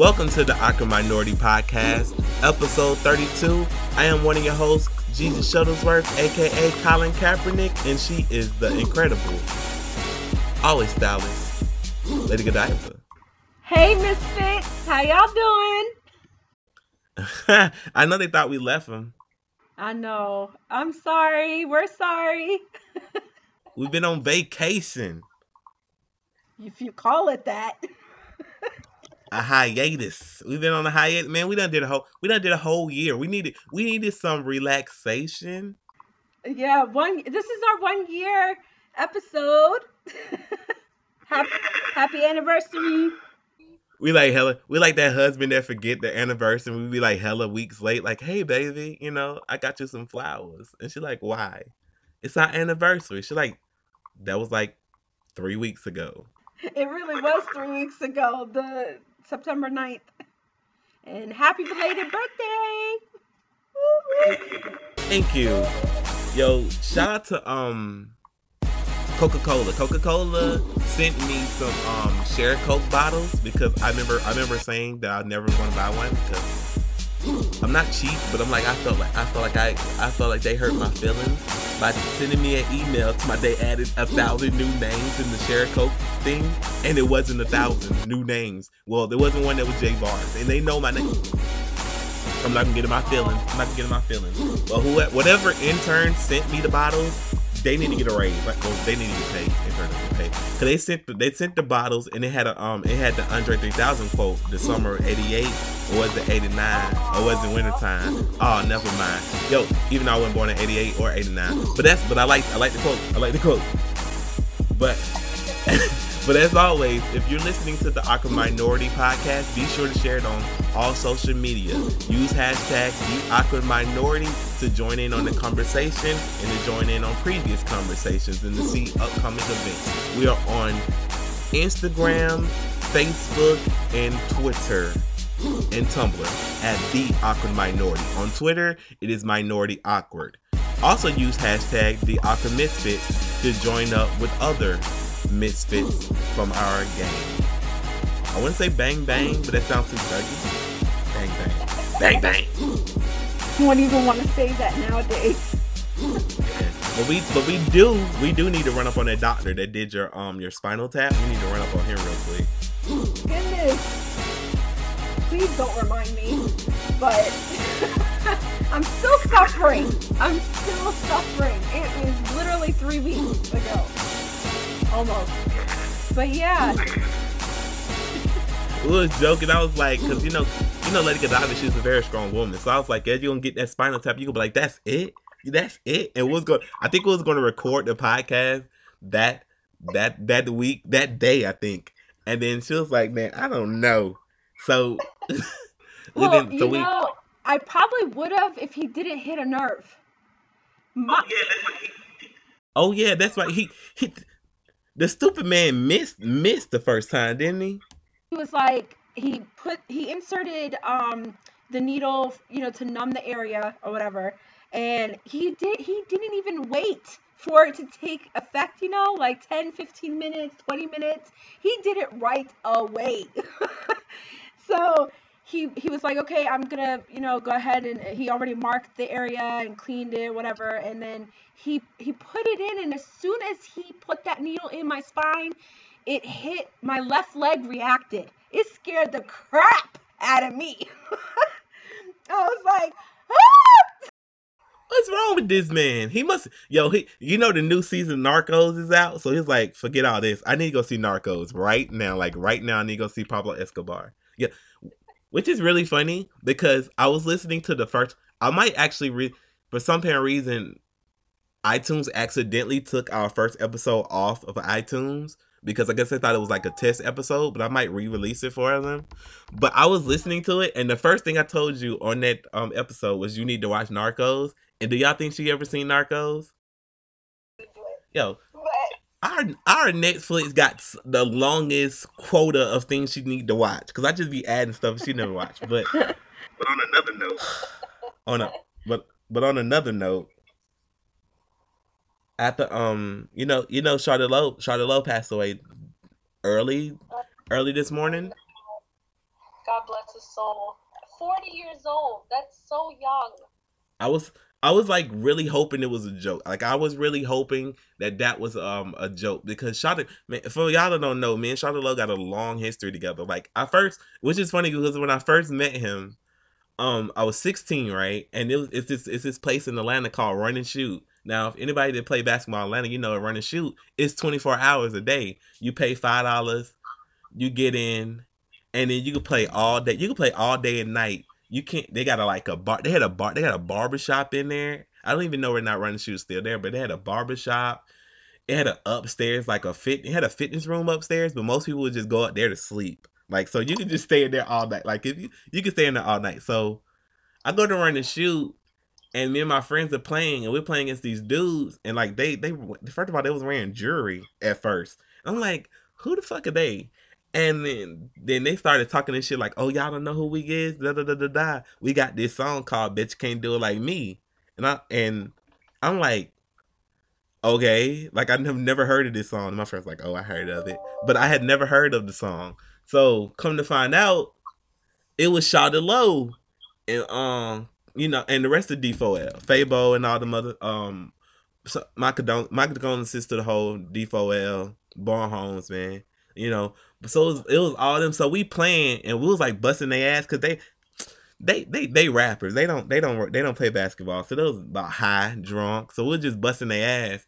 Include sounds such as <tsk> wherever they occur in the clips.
Welcome to the Awkward Minority Podcast, episode 32. I am one of your hosts, Jesus Shuttlesworth, aka Colin Kaepernick, and she is the incredible, always stylish, Lady Godiva. Hey, Misfits, how y'all doing? <laughs> I know they thought we left them. I know. I'm sorry. We're sorry. <laughs> We've been on vacation. If you call it that. A hiatus. We've been on a hiatus, man. We done did a whole we done did a whole year. We needed we needed some relaxation. Yeah, one this is our one year episode. <laughs> happy, happy anniversary. We like hella we like that husband that forget the anniversary. We be like hella weeks late, like, hey baby, you know, I got you some flowers. And she like, why? It's our anniversary. She like, that was like three weeks ago. It really was three weeks ago. The September 9th. And happy belated birthday! Thank you. Yo, shout out to um Coca-Cola. Coca-Cola sent me some um share Coke bottles because I remember I remember saying that I never want to buy one because I'm not cheap, but I'm like I felt like I felt like I I felt like they hurt my feelings by sending me an email to my they added a thousand new names in the share Coke thing, and it wasn't a thousand new names. Well, there wasn't one that was Jay Bars, and they know my name. I'm not gonna get in my feelings. I'm not gonna get in my feelings. But who, whatever intern sent me the bottles, they need to get a raise. Like, oh, they need to get paid. Intern to get paid. Cause they sent the, they sent the bottles, and it had a um it had the Andre 3000 quote, the summer '88 or was it 89 or was it wintertime? Oh, never mind. Yo, even though I wasn't born in 88 or 89, but that's but I like I like the quote. I like the quote. But. <laughs> But as always, if you're listening to the Awkward Minority podcast, be sure to share it on all social media. Use hashtag the Awkward Minority to join in on the conversation and to join in on previous conversations and to see upcoming events. We are on Instagram, Facebook, and Twitter and Tumblr at the Awkward Minority. On Twitter, it is Minority Awkward. Also use hashtag the Awkward Misfits to join up with other misfits from our game. I wouldn't say bang bang, but that sounds too thuggy. Bang bang. Bang bang. You wouldn't even want to say that nowadays. But we but we do we do need to run up on that doctor that did your um your spinal tap. We need to run up on him real quick. Goodness. Please don't remind me. But <laughs> I'm still suffering. I'm still suffering. It was literally three weeks ago almost. But yeah. <laughs> we was joking. I was like, because you know, you know, Lady Godiva, she's a very strong woman. So I was like, yeah, you gonna get that spinal tap? You gonna be like, that's it, that's it. And was going, I think we was gonna record the podcast that that that week, that day, I think. And then she was like, man, I don't know. So, <laughs> we well, didn't. So you we, know, I probably would have if he didn't hit a nerve. My- oh yeah, that's right. Oh yeah, that's right. He he the stupid man missed missed the first time, didn't he? He was like he put he inserted um the needle, you know, to numb the area or whatever. And he did he didn't even wait for it to take effect, you know, like 10, 15 minutes, 20 minutes. He did it right away. <laughs> so he he was like, okay, I'm gonna you know go ahead and he already marked the area and cleaned it, whatever, and then he he put it in, and as soon as he put that needle in my spine, it hit my left leg reacted. It scared the crap out of me. <laughs> I was like, ah! What's wrong with this man? He must, yo, he, you know, the new season Narcos is out, so he's like, forget all this. I need to go see Narcos right now. Like right now, I need to go see Pablo Escobar. Yeah, which is really funny because I was listening to the first. I might actually read for some apparent reason. iTunes accidentally took our first episode off of iTunes because I guess they thought it was like a test episode, but I might re-release it for them. But I was listening to it, and the first thing I told you on that um episode was you need to watch Narcos. And do y'all think she ever seen Narcos? Yo, our our Netflix got the longest quota of things she need to watch because I just be adding stuff she never watched. But <laughs> but on another note, on a but but on another note, after um you know you know Shawty Lo Shawty Lo passed away early early this morning. God bless his soul. 40 years old. That's so young. I was I was like really hoping it was a joke. Like I was really hoping that that was um a joke because Shawty, man, for y'all that don't know, me and Shawty Lo got a long history together. Like I first, which is funny because when I first met him, um, I was 16, right, and it was it's this it's this place in Atlanta called Run and Shoot. Now, if anybody that play basketball in Atlanta, you know, Run and Shoot is 24 hours a day. You pay five dollars, you get in, and then you can play all day. You can play all day and night you can't. They got a like a bar. They had a bar. They had a barber shop in there. I don't even know we're not Run and Shoot still there, but they had a barber shop. It had a upstairs like a fit. It had a fitness room upstairs, but most people would just go up there to sleep. Like so, you can just stay in there all night. Like if you you can stay in there all night. So I go to run and shoot, and me and my friends are playing, and we're playing against these dudes, and like they they first of all they was wearing jewelry at first. I'm like, who the fuck are they? And then then they started talking this shit like, oh y'all don't know who we is, da da da da da. We got this song called "Bitch Can't Do It Like Me," and I and I'm like, okay, like I've never heard of this song. My friend's like, oh, I heard of it, but I had never heard of the song. So come to find out, it was Shawty Lo, and um, you know, and the rest of D4L, Fabo, and all the mother um, so my condol- my condolences to the whole D4L, Bowen Homes, man. You know, so it was, it was all them. So we playing and we was like busting their ass because they they they they rappers. They don't they don't they don't play basketball. So was about high, drunk. So we're just busting their ass.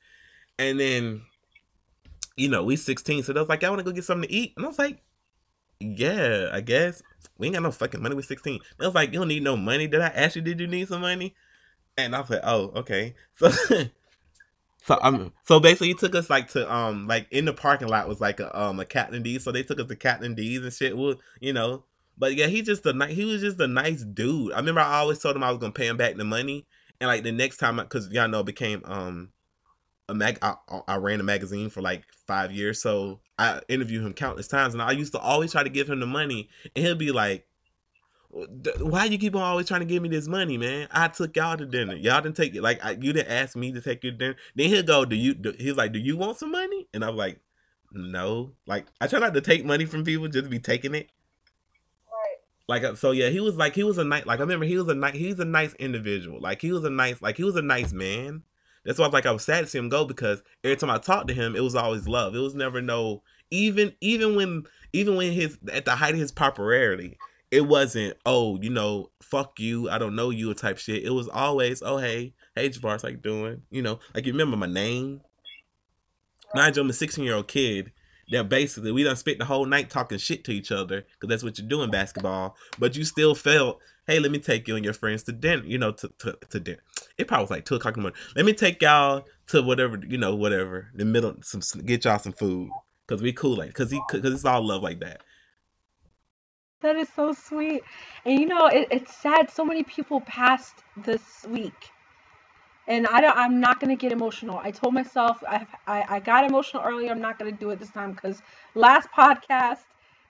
And then, you know, we 16. So they was like, I want to go get something to eat. And I was like, Yeah, I guess. We ain't got no fucking money. We 16. They was like, You don't need no money. Did I ask you, did you need some money? And I was like, Oh, okay. <laughs> So So um, so basically, he took us like to um, like in the parking lot was like a um a Captain D. So they took us to Captain D's and shit. Well, you know, but yeah, he just a. He was just a nice dude. I remember I always told him I was gonna pay him back the money, and like the next time, because y'all know, became um a mag. I, I ran a magazine for like five years, so I interviewed him countless times, and I used to always try to give him the money, and he'll be like, why you keep on always trying to give me this money, man? I took y'all to dinner. Y'all didn't take it. Like I, you didn't ask me to take your dinner. Then he'll go, do you? Do, he's like, do you want some money? And I'm like, no. Like I try not to take money from people, just be taking it. Right. Like uh, so, yeah. He was like he was a nice. Like I remember he was a nice. He's a nice individual. Like he was a nice. Like he was a nice man. That's why I was like I was sad to see him go because every time I talked to him, it was always love. It was never no. Even even when even when his at the height of his popularity it wasn't oh you know fuck you i don't know you type shit. It was always oh hey hey Javars, you doing? You know like you remember my name? You i'm a 16 year old kid that basically we done spent the whole night talking shit to each other because that's what you do in basketball but you still felt hey let me take you and your friends to dinner you know to, to, to dinner it probably was like 2 o'clock in the morning let me take y'all to whatever you know whatever the middle some get y'all some food because we cool like because he because it's all love like that that is so sweet. And you know, it, it's sad. So many people passed this week, and I don't. I'm not gonna get emotional. I told myself I I, I got emotional earlier. I'm not gonna do it this time because last podcast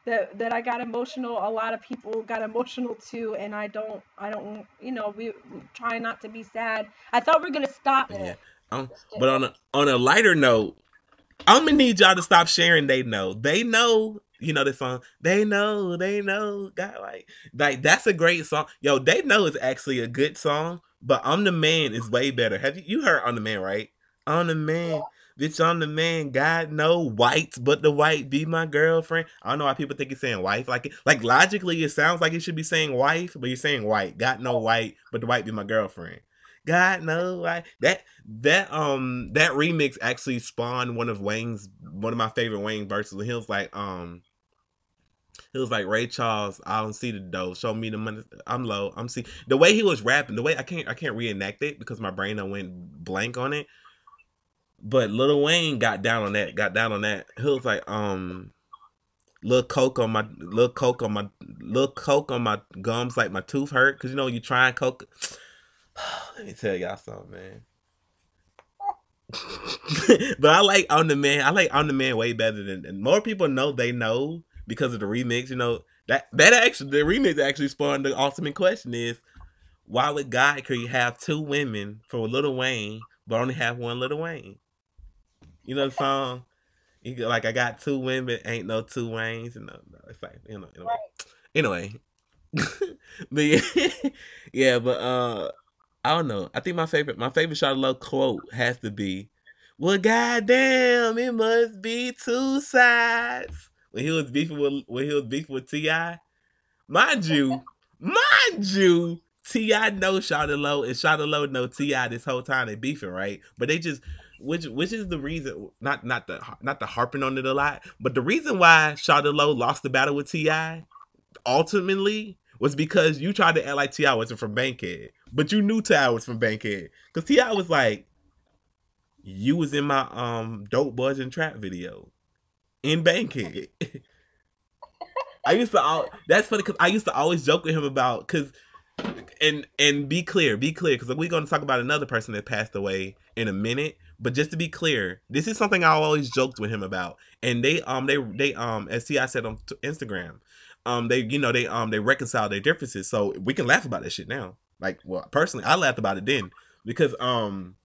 that that I got emotional. A lot of people got emotional too, and I don't. I don't. You know, we try not to be sad. I thought we are gonna stop. Yeah. Um, but on a on a lighter note, I'm gonna need y'all to stop sharing. They know. They know you know the song they know they know God, like like that's a great song. Yo they know it's actually a good song but i'm the man is way better. Have you you heard on the man right? On the man bitch on the man god no whites but the white be my girlfriend. I don't know why people think he's saying wife like like logically it sounds like it should be saying wife but you're saying white. Got no white but the white be my girlfriend. God no, like that that um that remix actually spawned one of Wayne's one of my favorite Wayne verses. He was like um it was like Ray Charles. I don't see the dough. Show me the money. I'm low. I'm see the way he was rapping. The way I can't I can't reenact it because my brain I went blank on it. But Lil Wayne got down on that. Got down on that. He was like um. Little coke on my little coke on my little coke on my gums like my tooth hurt because you know you try and coke. <sighs> Let me tell y'all something, man. <laughs> but I like on the man. I like on the man way better than more people know they know because of the remix. You know that that actually the remix actually spawned the ultimate question: is why would God could have two women for Little Wayne but only have one Little Wayne? You know the song. You go, like I got two women, ain't no two Waynes, and no, no, it's like you know. You know. Right. Anyway, <laughs> but yeah, <laughs> yeah, but uh, I don't know. I think my favorite, my favorite Shawty Love quote has to be, "Well, goddamn, it must be two sides." When he was beefing with, when he was beefing with T.I., mind you, mind you, T.I. know Shawty Lo and Shawty Lo know T.I. this whole time they beefing, right? But they just which which is the reason not not the not the harping on it a lot, but the reason why Shawty Lo lost the battle with T.I. ultimately was because you tried to act like T.I. wasn't from Bankhead, but you knew T.I. was from Bankhead because T.I. was like, you was in my um dope buzz and trap video in banking. I used to that's funny because I used to always joke with him about because and and be clear, be clear because we're going to talk about another person that passed away in a minute. But just to be clear, this is something I always joked with him about, and they um they they um as T.I. said on Instagram, um they you know they um they reconcile their differences, so we can laugh about that shit now. Like, well, personally, I laughed about it then because um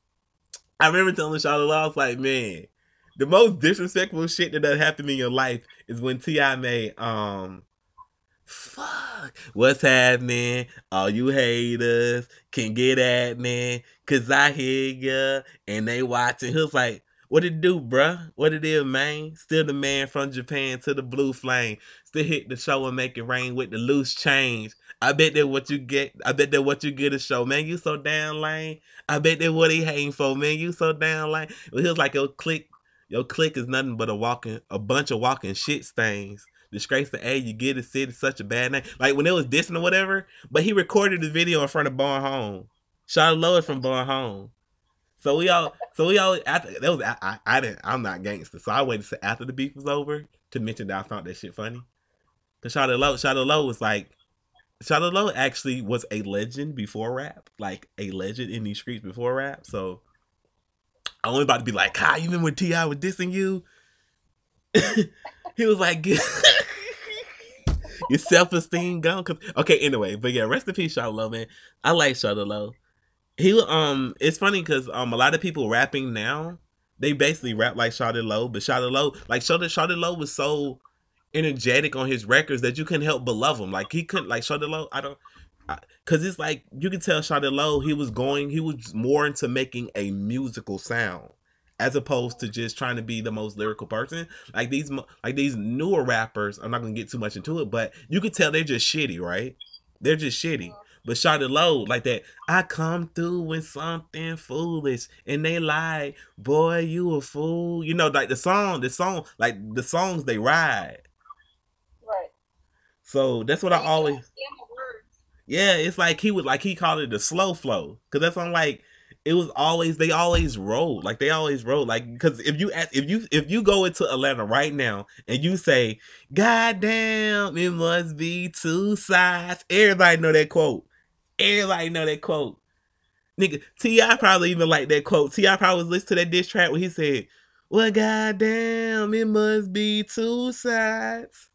I remember telling Shawty, I was like, man, the most disrespectful shit that that happened in your life is when T.I. made um fuck what's happening? All you haters can get at me cause i hear ya and they watching. He was like what it do bruh? What it is man? Still the man from japan to the blue flame. Still hit the show and make it rain with the loose change. I bet that what you get i bet that what you get a show. Man you so damn lame i bet that what he hating for man you so damn lame well, he was like your click your click is nothing but a walking a bunch of walking shit stains disgrace the A you get it city such a bad name. Like when it was dissing or whatever, but he recorded the video in front of Bowen Home. Charlotte Lois from Bowen Home. So we all, so we all after that was I, I, I didn't I'm not gangster, so I waited to after the beef was over to mention that I found that shit funny. Cause Shawty Lo, Shawty Lo was like, Shawty Lo actually was a legend before rap, like a legend in these streets before rap. So I was about to be like, "Hi, you remember when T.I. was dissing you?" <laughs> he was like, <laughs> "Your self esteem gone." Cause okay, anyway, but yeah, rest in peace, Shawty man. I like Shawty Lo. He um, it's funny because um, a lot of people rapping now, they basically rap like Shawty Lo, but Shawty Lo, like Shawty Lo was so energetic on his records that you couldn't help but love him. Like he couldn't like Shawty Lo. I don't. Cause it's like you can tell Shawty Lo he was going he was more into making a musical sound as opposed to just trying to be the most lyrical person. Like these like these newer rappers, I'm not gonna get too much into it, but you can tell they're just shitty, right? They're just shitty. But Shawty Lo, like that, I come through with something foolish, and they like, boy, you a fool. You know, like the song, the song, like the songs they ride. Right. So that's what I always. Yeah, it's like he would like he called it the slow flow, cause that's on like it was always they always rolled. Like they always rolled. Like because if you ask, if you if you go into Atlanta right now and you say God damn it must be two sides everybody know that quote. Everybody know that quote. Nigga T.I. probably even like that quote. T.I. probably was listening to that diss track where he said well God damn it must be two sides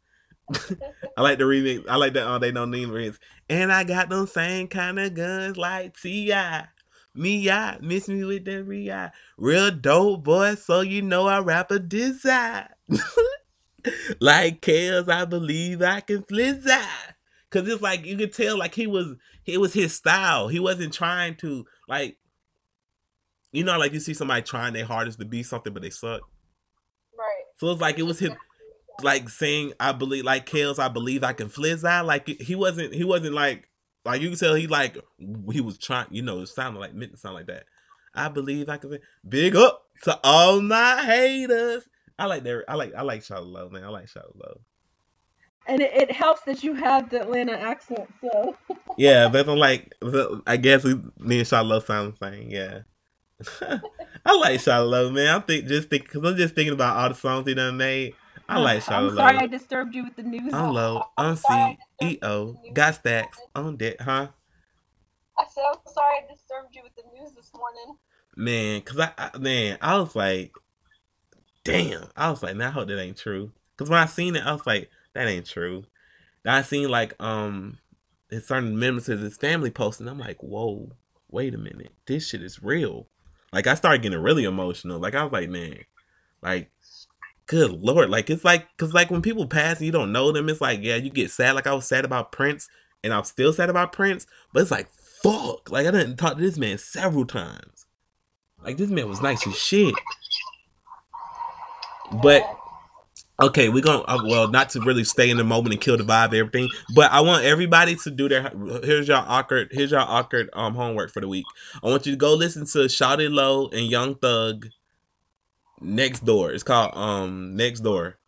<laughs> I like the remix I like that all they know name remix and I got them same kind of guns like T.I. me yeah, miss me with that re Real dope boy, so you know I rap a design. <laughs> like Kales, I believe I can flizzard. Cause it's like you could tell like he was it was his style. He wasn't trying to like you know, like you see somebody trying their hardest to be something but they suck. Right. So it's like it was him like saying I believe like Kales, I believe I can flizzard. Like he wasn't he wasn't like like you can tell he like he was trying, you know, it sounded like meant to sound like that. I believe I can big up to all my haters. I like that. I like I like Charlotte Love, man. I like Charlotte Love. And it, it helps that you have the Atlanta accent, so. <laughs> yeah, but I'm like, I guess we, me and Charlotte Love sound the same. Yeah. <laughs> I like Shawty man. I think just think because I'm just thinking about all the songs he done made. I like <laughs> Shawty. I'm sorry I disturbed you with the news. I'm low. I'm C E O. Got stacks on deck, huh? I said I'm sorry I disturbed you with the news this morning. Man, cause I, I man, I was like, damn. I was like, now I hope that ain't true. Cause when I seen it, I was like, that ain't true. Then I seen like um certain members of his family posting. I'm like, whoa, wait a minute, this shit is real. Like I started getting really emotional. Like I was like, man, like good lord, like it's like because like when people pass and you don't know them, it's like yeah, you get sad. Like I was sad about Prince, and I'm still sad about Prince, but it's like fuck, like I didn't talk to this man several times. Like this man was nice as shit. But okay, we're gonna uh, well not to really stay in the moment and kill the vibe, everything. But I want everybody to do their here's your awkward here's your awkward um homework for the week. I want you to go listen to Shawty Lo and Young Thug Next Door. It's called um Next Door.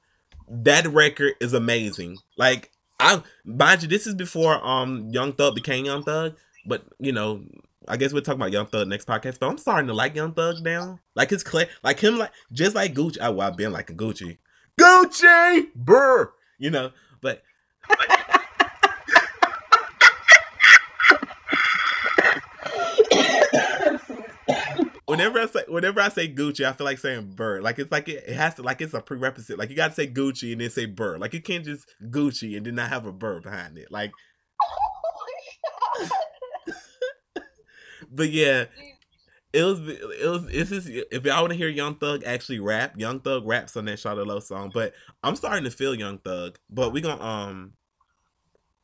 That record is amazing. Like I mind you, this is before um Young Thug became Young Thug, but you know I guess we'll talk about Young Thug next podcast, but I'm starting to like Young Thug now. Like his clear, like him, like just like Gucci. I, well, I've been like a Gucci, Gucci, burr, you know. But <laughs> whenever I say whenever I say Gucci, I feel like saying Burr. Like it's like it, it has to like it's a prerequisite. Like you got to say Gucci and then say Burr. Like you can't just Gucci and then not have a Burr behind it. Like, <laughs> but yeah, it was it was it's just if y'all want to hear Young Thug actually rap, Young Thug raps on that Shawty Lo song. But I'm starting to feel Young Thug. But we gonna um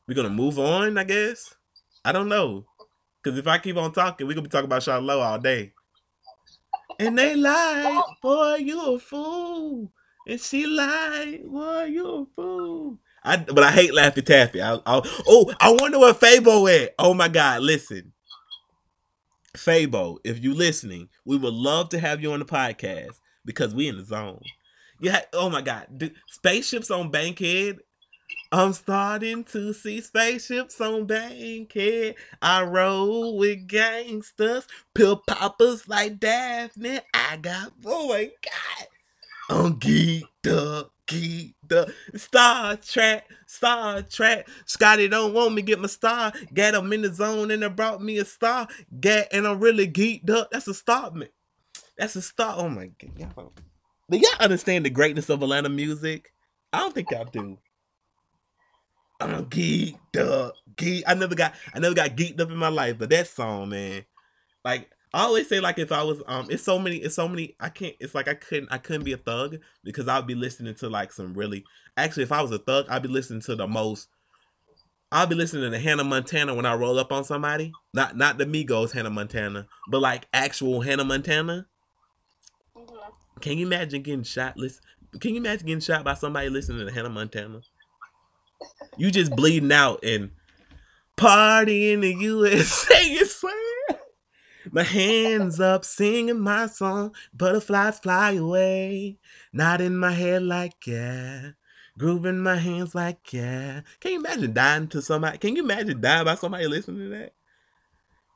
we gonna move on, I guess. I don't know. Cause if I keep on talking, we gonna be talking about Lo all day. And they lied, boy, you a fool. And she lied, boy, you a fool. I but I hate Laffy Taffy. I, I, oh, I wonder where Fabo at. Oh my God, listen. Fabo, if you listening, we would love to have you on the podcast because we in the zone. Yeah, oh my God, Dude, spaceships on Bankhead. I'm starting to see spaceships on Bankhead. I roll with gangsters, pill poppers like Daphne. I got, oh my God, I'm geeked up, geeked up. Star Trek, Star Trek. Scotty don't want me get my star. Got him in the zone and they brought me a star. Get and I'm really geeked up. That's a start, man. That's a start. Oh my God. Do y'all understand the greatness of Atlanta music? I don't think y'all do. I'm geeked up. Geek. I never got I never got geeked up in my life, but that song, man. Like I always say, like if I was um, it's so many, it's so many. I can't. It's like I couldn't, I couldn't be a thug because I'd be listening to like some really. Actually, if I was a thug, I'd be listening to the most. I'll be listening to Hannah Montana when I roll up on somebody. Not not the Migos Hannah Montana, but like actual Hannah Montana. Mm-hmm. Can you imagine getting shot? Listen, can you imagine getting shot by somebody listening to Hannah Montana? You just bleeding out and party in the USA. <laughs> Swear. My hands up, singing my song. Butterflies fly away. Not in my head like yeah. Grooving my hands like yeah. Can you imagine dying to somebody? Can you imagine dying by somebody listening to that?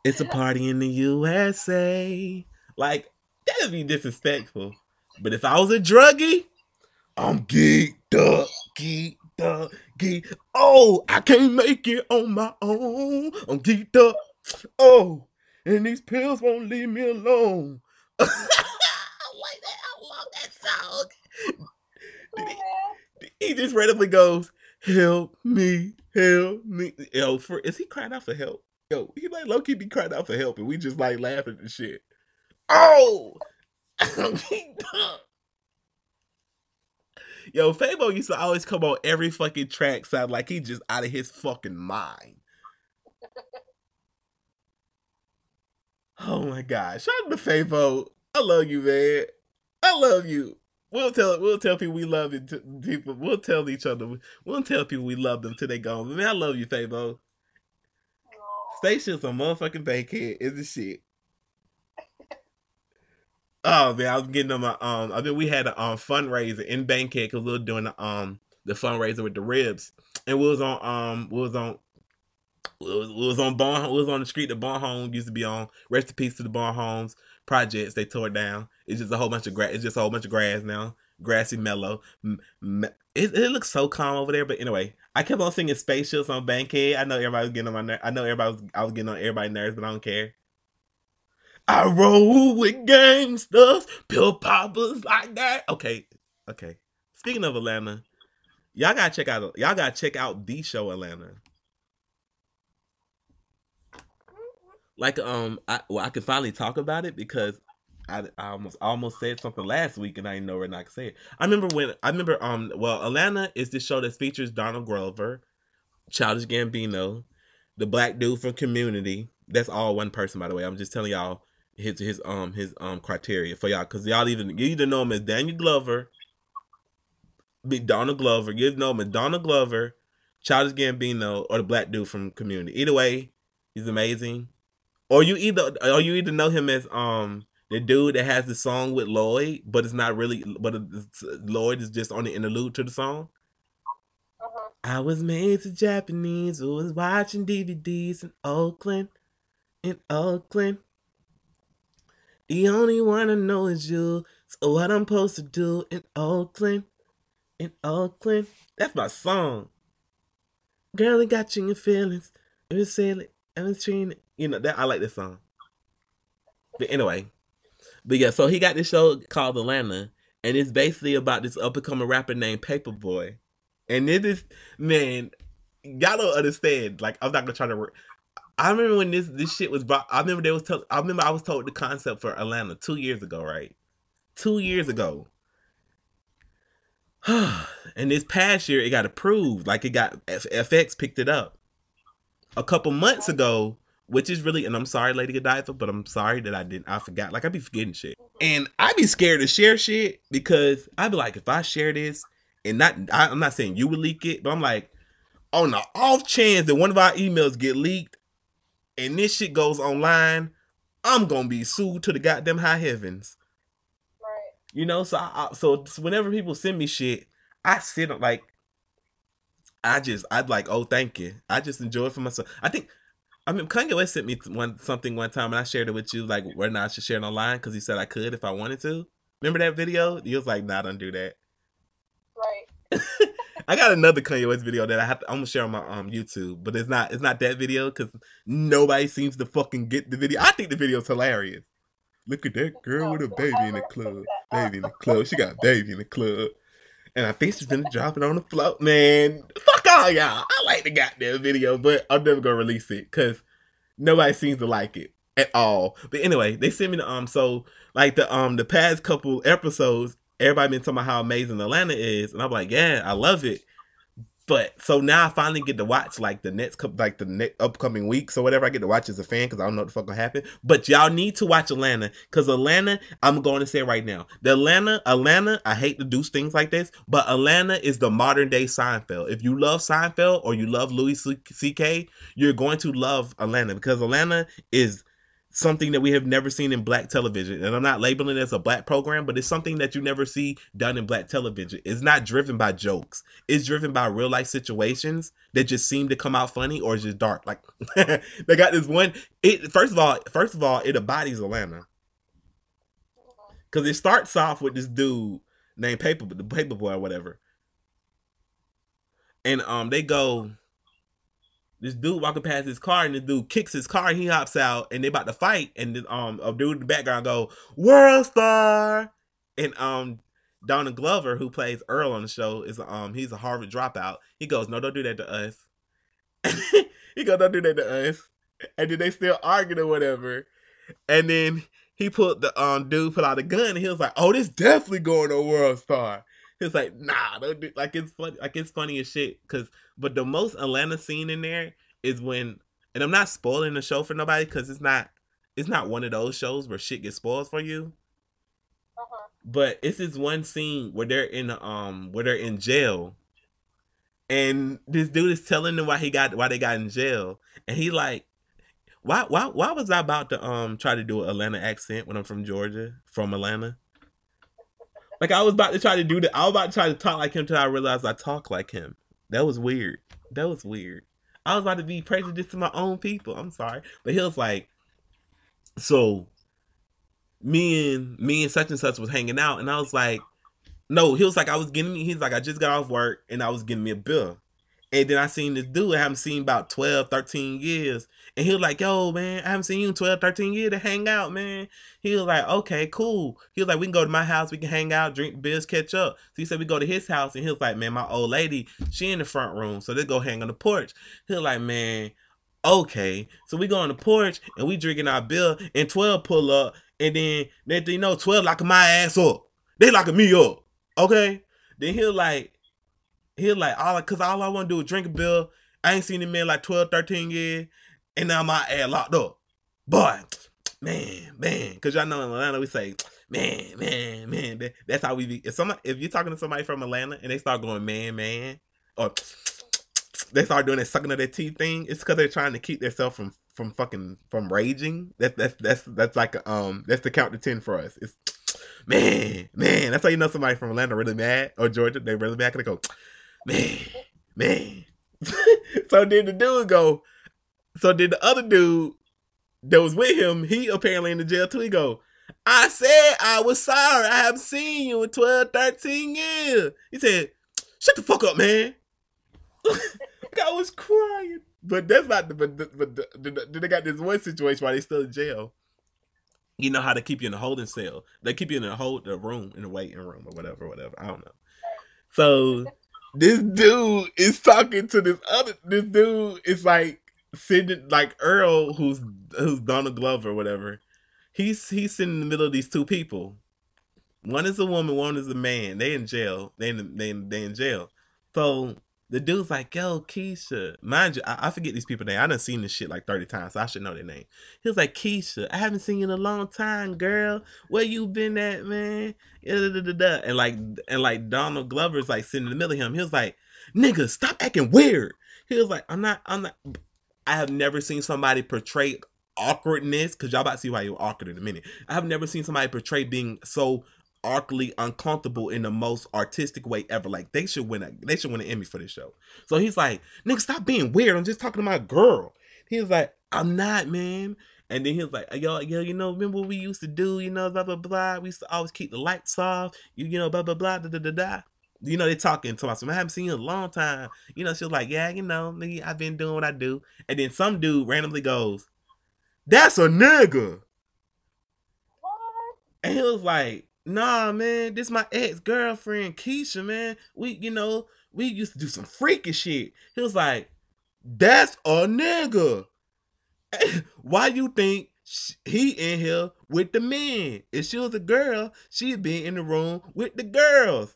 It's a party in the USA. Like, that'd be disrespectful. But if I was a druggie, I'm geeked up, geeked up, geeked. Oh, I can't make it on my own. I'm geeked up. Oh, and these pills won't leave me alone. <laughs> I. I love that song. Oh, Did he, he just randomly goes, "Help me, help me." Yo, for is he crying out for help? Yo, he like low key be crying out for help, and we just like laughing and shit. Oh, <laughs> Yo, Fabo used to always come on every fucking track, sound like he just out of his fucking mind. <laughs> Oh my god! Shout out to Fabo. I love you, man. I love you. We'll tell we'll tell people we love it. To people, we'll tell each other. We'll tell people we love them till they go. Man, I love you, Fabo. Spaceships on motherfucking Bankhead is the shit. Oh man, I was getting on my um. I mean, we had a um fundraiser in Bankhead because we were doing the um the fundraiser with the ribs, and we was on um we was on we was, on Bon we was on the street that Bowen Home used to be on. Rest in peace to the Bowen Homes projects they tore down. It's just a whole bunch of grass. It's just a whole bunch of grass now, grassy mellow. It, it looks so calm over there. But anyway, I kept on singing spaceships on Bankhead. I know everybody was getting on my I know everybody was I was getting on everybody's nerves, but I don't care. I roll with gangsters, pill poppers like that. Okay, okay. Speaking of Atlanta, y'all gotta check out y'all gotta check out the show Atlanta. Like um, I well I can finally talk about it because I, I almost almost said something last week and I didn't know where I could say it. I remember when I remember um well Atlanta is the show that features Donald Glover, Childish Gambino, the black dude from Community. That's all one person by the way. I'm just telling y'all his his um his um criteria for y'all because y'all even you either know him as Daniel Glover, be Donald Glover, you know him as Donald Glover, Childish Gambino, or the black dude from Community. Either way, he's amazing. Or you either or you either know him as um the dude that has the song with Lloyd, but it's not really, but Lloyd is just on the interlude to the song. Uh-huh. I was made to Japanese who was watching DVDs in Oakland, in Oakland. The only one I know is you. So what I'm supposed to do in Oakland, in Oakland. That's my song. Girl, it got you in your feelings. It was silly. And it's treating You know that I like this song. But anyway, but yeah, so he got this show called Atlanta, and it's basically about this up and coming rapper named Paperboy. And it is man, y'all don't understand. Like I'm not gonna try to work. I remember when this this shit was brought. I remember they was told. I remember I was told the concept for Atlanta two years ago, right? Two years ago. <sighs> and this past year, it got approved. Like it got FX picked it up. A couple months ago, which is really, and I'm sorry, Lady Godiva, but I'm sorry that I didn't. I forgot. Like I be forgetting shit, and I be scared to share shit because I be like, if I share this, and not, I, I'm not saying you would leak it, but I'm like, on the off chance that one of our emails get leaked, and this shit goes online, I'm gonna be sued to the goddamn high heavens. Right. You know, so I, so whenever people send me shit, I sit like, I just I'd like, oh, thank you. I just enjoy it for myself. I think, I mean, Kanye West sent me one something one time, and I shared it with you, like we're not share it online because he said I could if I wanted to. Remember that video? He was like, "Nah, don't do that." Right. <laughs> I got another Kanye West video that I have to, I'm gonna share on my um YouTube, but it's not it's not that video because nobody seems to fucking get the video. I think the video's hilarious. Look at that girl with a baby in the club. Baby in the club. She got a baby in the club. And I think she's gonna drop it on the float. Man, fuck all y'all. I like the goddamn video, but I'm never gonna release it because nobody seems to like it at all. But anyway, they sent me the um so like the um the past couple episodes, everybody been talking about how amazing Atlanta is, and I'm like, yeah, I love it. But so now I finally get to watch like the next like the next upcoming weeks or whatever. I get to watch as a fan because I don't know what the fuck will happen. But y'all need to watch Atlanta because Atlanta. I'm going to say right now, the Atlanta, Atlanta. I hate to do things like this, but Atlanta is the modern day Seinfeld. If you love Seinfeld or you love Louis C.K., you're going to love Atlanta because Atlanta is something that we have never seen in black television. And I'm not labeling it as a black program, but it's something that you never see done in black television. It's not driven by jokes. It's driven by real life situations that just seem to come out funny or just dark. Like <laughs> they got this one it first of all, first of all, it embodies Atlanta. Cause it starts off with this dude named Paper the Paper Boy or whatever. And um they go this dude walking past his car and the dude kicks his car and he hops out and they about to fight and this, um a dude in the background go world star! And um Donald Glover who plays Earl on the show is um he's a Harvard dropout. He goes no don't do that to us. <laughs> He goes don't do that to us. And then they still arguing or whatever. And then he put the um dude put out a gun and he was like oh this definitely going to world star <laughs> was like nah don't do like it's funny like it's funny as shit because but the most Atlanta scene in there is when, and I'm not spoiling the show for nobody because it's not, it's not one of those shows where shit gets spoiled for you. Uh-huh. But it's this one scene where they're in um where they're in jail, and this dude is telling them why he got why they got in jail, and he like, why why why was I about to um try to do an Atlanta accent when I'm from Georgia from Atlanta? Like I was about to try to do that. I was about to try to talk like him until I realized I talk like him. That was weird. That was weird. I was about to be prejudiced to my own people. I'm sorry. But he was like, so me and me and such and such was hanging out, and I was like, no, he was like, I was getting me, he's like, I just got off work and I was getting me a bill. And then I seen this dude I haven't seen about 12, 13 years. And he was like, yo, man, I haven't seen you in 12, 13 years to hang out, man. He was like, okay, cool. He was like, we can go to my house, we can hang out, drink beers, catch up. So he said we go to his house, and he was like, man, my old lady, she in the front room, so they go hang on the porch. He was like, man, okay. So we go on the porch and we drinking our beer, and 12 pull up, And then next thing you know, 12 locking my ass up. They locking me up. Okay? Then he was like, he was like, all cause all I wanna do is drink a bill. I ain't seen him in like 12, 13 years. And now my ass locked up. Boy, man, man. Cause y'all know in Atlanta we say, man, man, man. That- That's how we be. If somebody, if you're talking to somebody from Atlanta and they start going, man, man, or <tsk> they start doing that sucking of their teeth thing, it's because they're trying to keep themselves from from fucking from raging. That's that's that's that's like a, um that's the count to ten for us. It's <tsk> man, man. That's how you know somebody from Atlanta really mad or Georgia. They really mad. And they go, <tsk> man, man. <laughs> so then the dude go. So then the other dude that was with him, he apparently in the jail too. He go, I said I was sorry. I haven't seen you in 12, 13 years. He said, shut the fuck up, man. <laughs> I was crying. But that's not the but the, but the, the, the- they got this one situation while they still in jail. You know how to keep you in a holding cell. They keep you in a hold the room in the waiting room or whatever, whatever. I don't know. So this dude is talking to this other this dude is like sitting like Earl who's who's Donald Glover or whatever. He's he's sitting in the middle of these two people. One is a woman, one is a man. They in jail. They in they in, they in jail. So the dude's like, yo, Keisha. Mind you, I, I forget these people name. I done seen this shit like 30 times, so I should know their name. He was like, Keisha, I haven't seen you in a long time, girl. Where you been at, man? And like and like Donald Glover's like sitting in the middle of him. He was like, nigga, stop acting weird. He was like, I'm not, I'm not I have never seen somebody portray awkwardness, because y'all about to see why you're awkward in a minute. I have never seen somebody portray being so awkwardly uncomfortable in the most artistic way ever. Like they should win a they should win an Emmy for this show. So he's like, nigga, stop being weird. I'm just talking to my girl. He's like, I'm not, man. And then he was like, yo, yo, you know, remember what we used to do, you know, blah blah blah. We used to always keep the lights off, you, you know, blah blah blah da da da da. You know, they talking to us. I haven't seen you in a long time. You know, she was like, Yeah, you know, nigga, I've been doing what I do. And then some dude randomly goes, That's a nigga. What? And he was like, nah, man, this my ex-girlfriend, Keisha, man. We, you know, we used to do some freaky shit. He was like, that's a nigga. <laughs> Why you think he in here with the men? If she was a girl, she'd be in the room with the girls.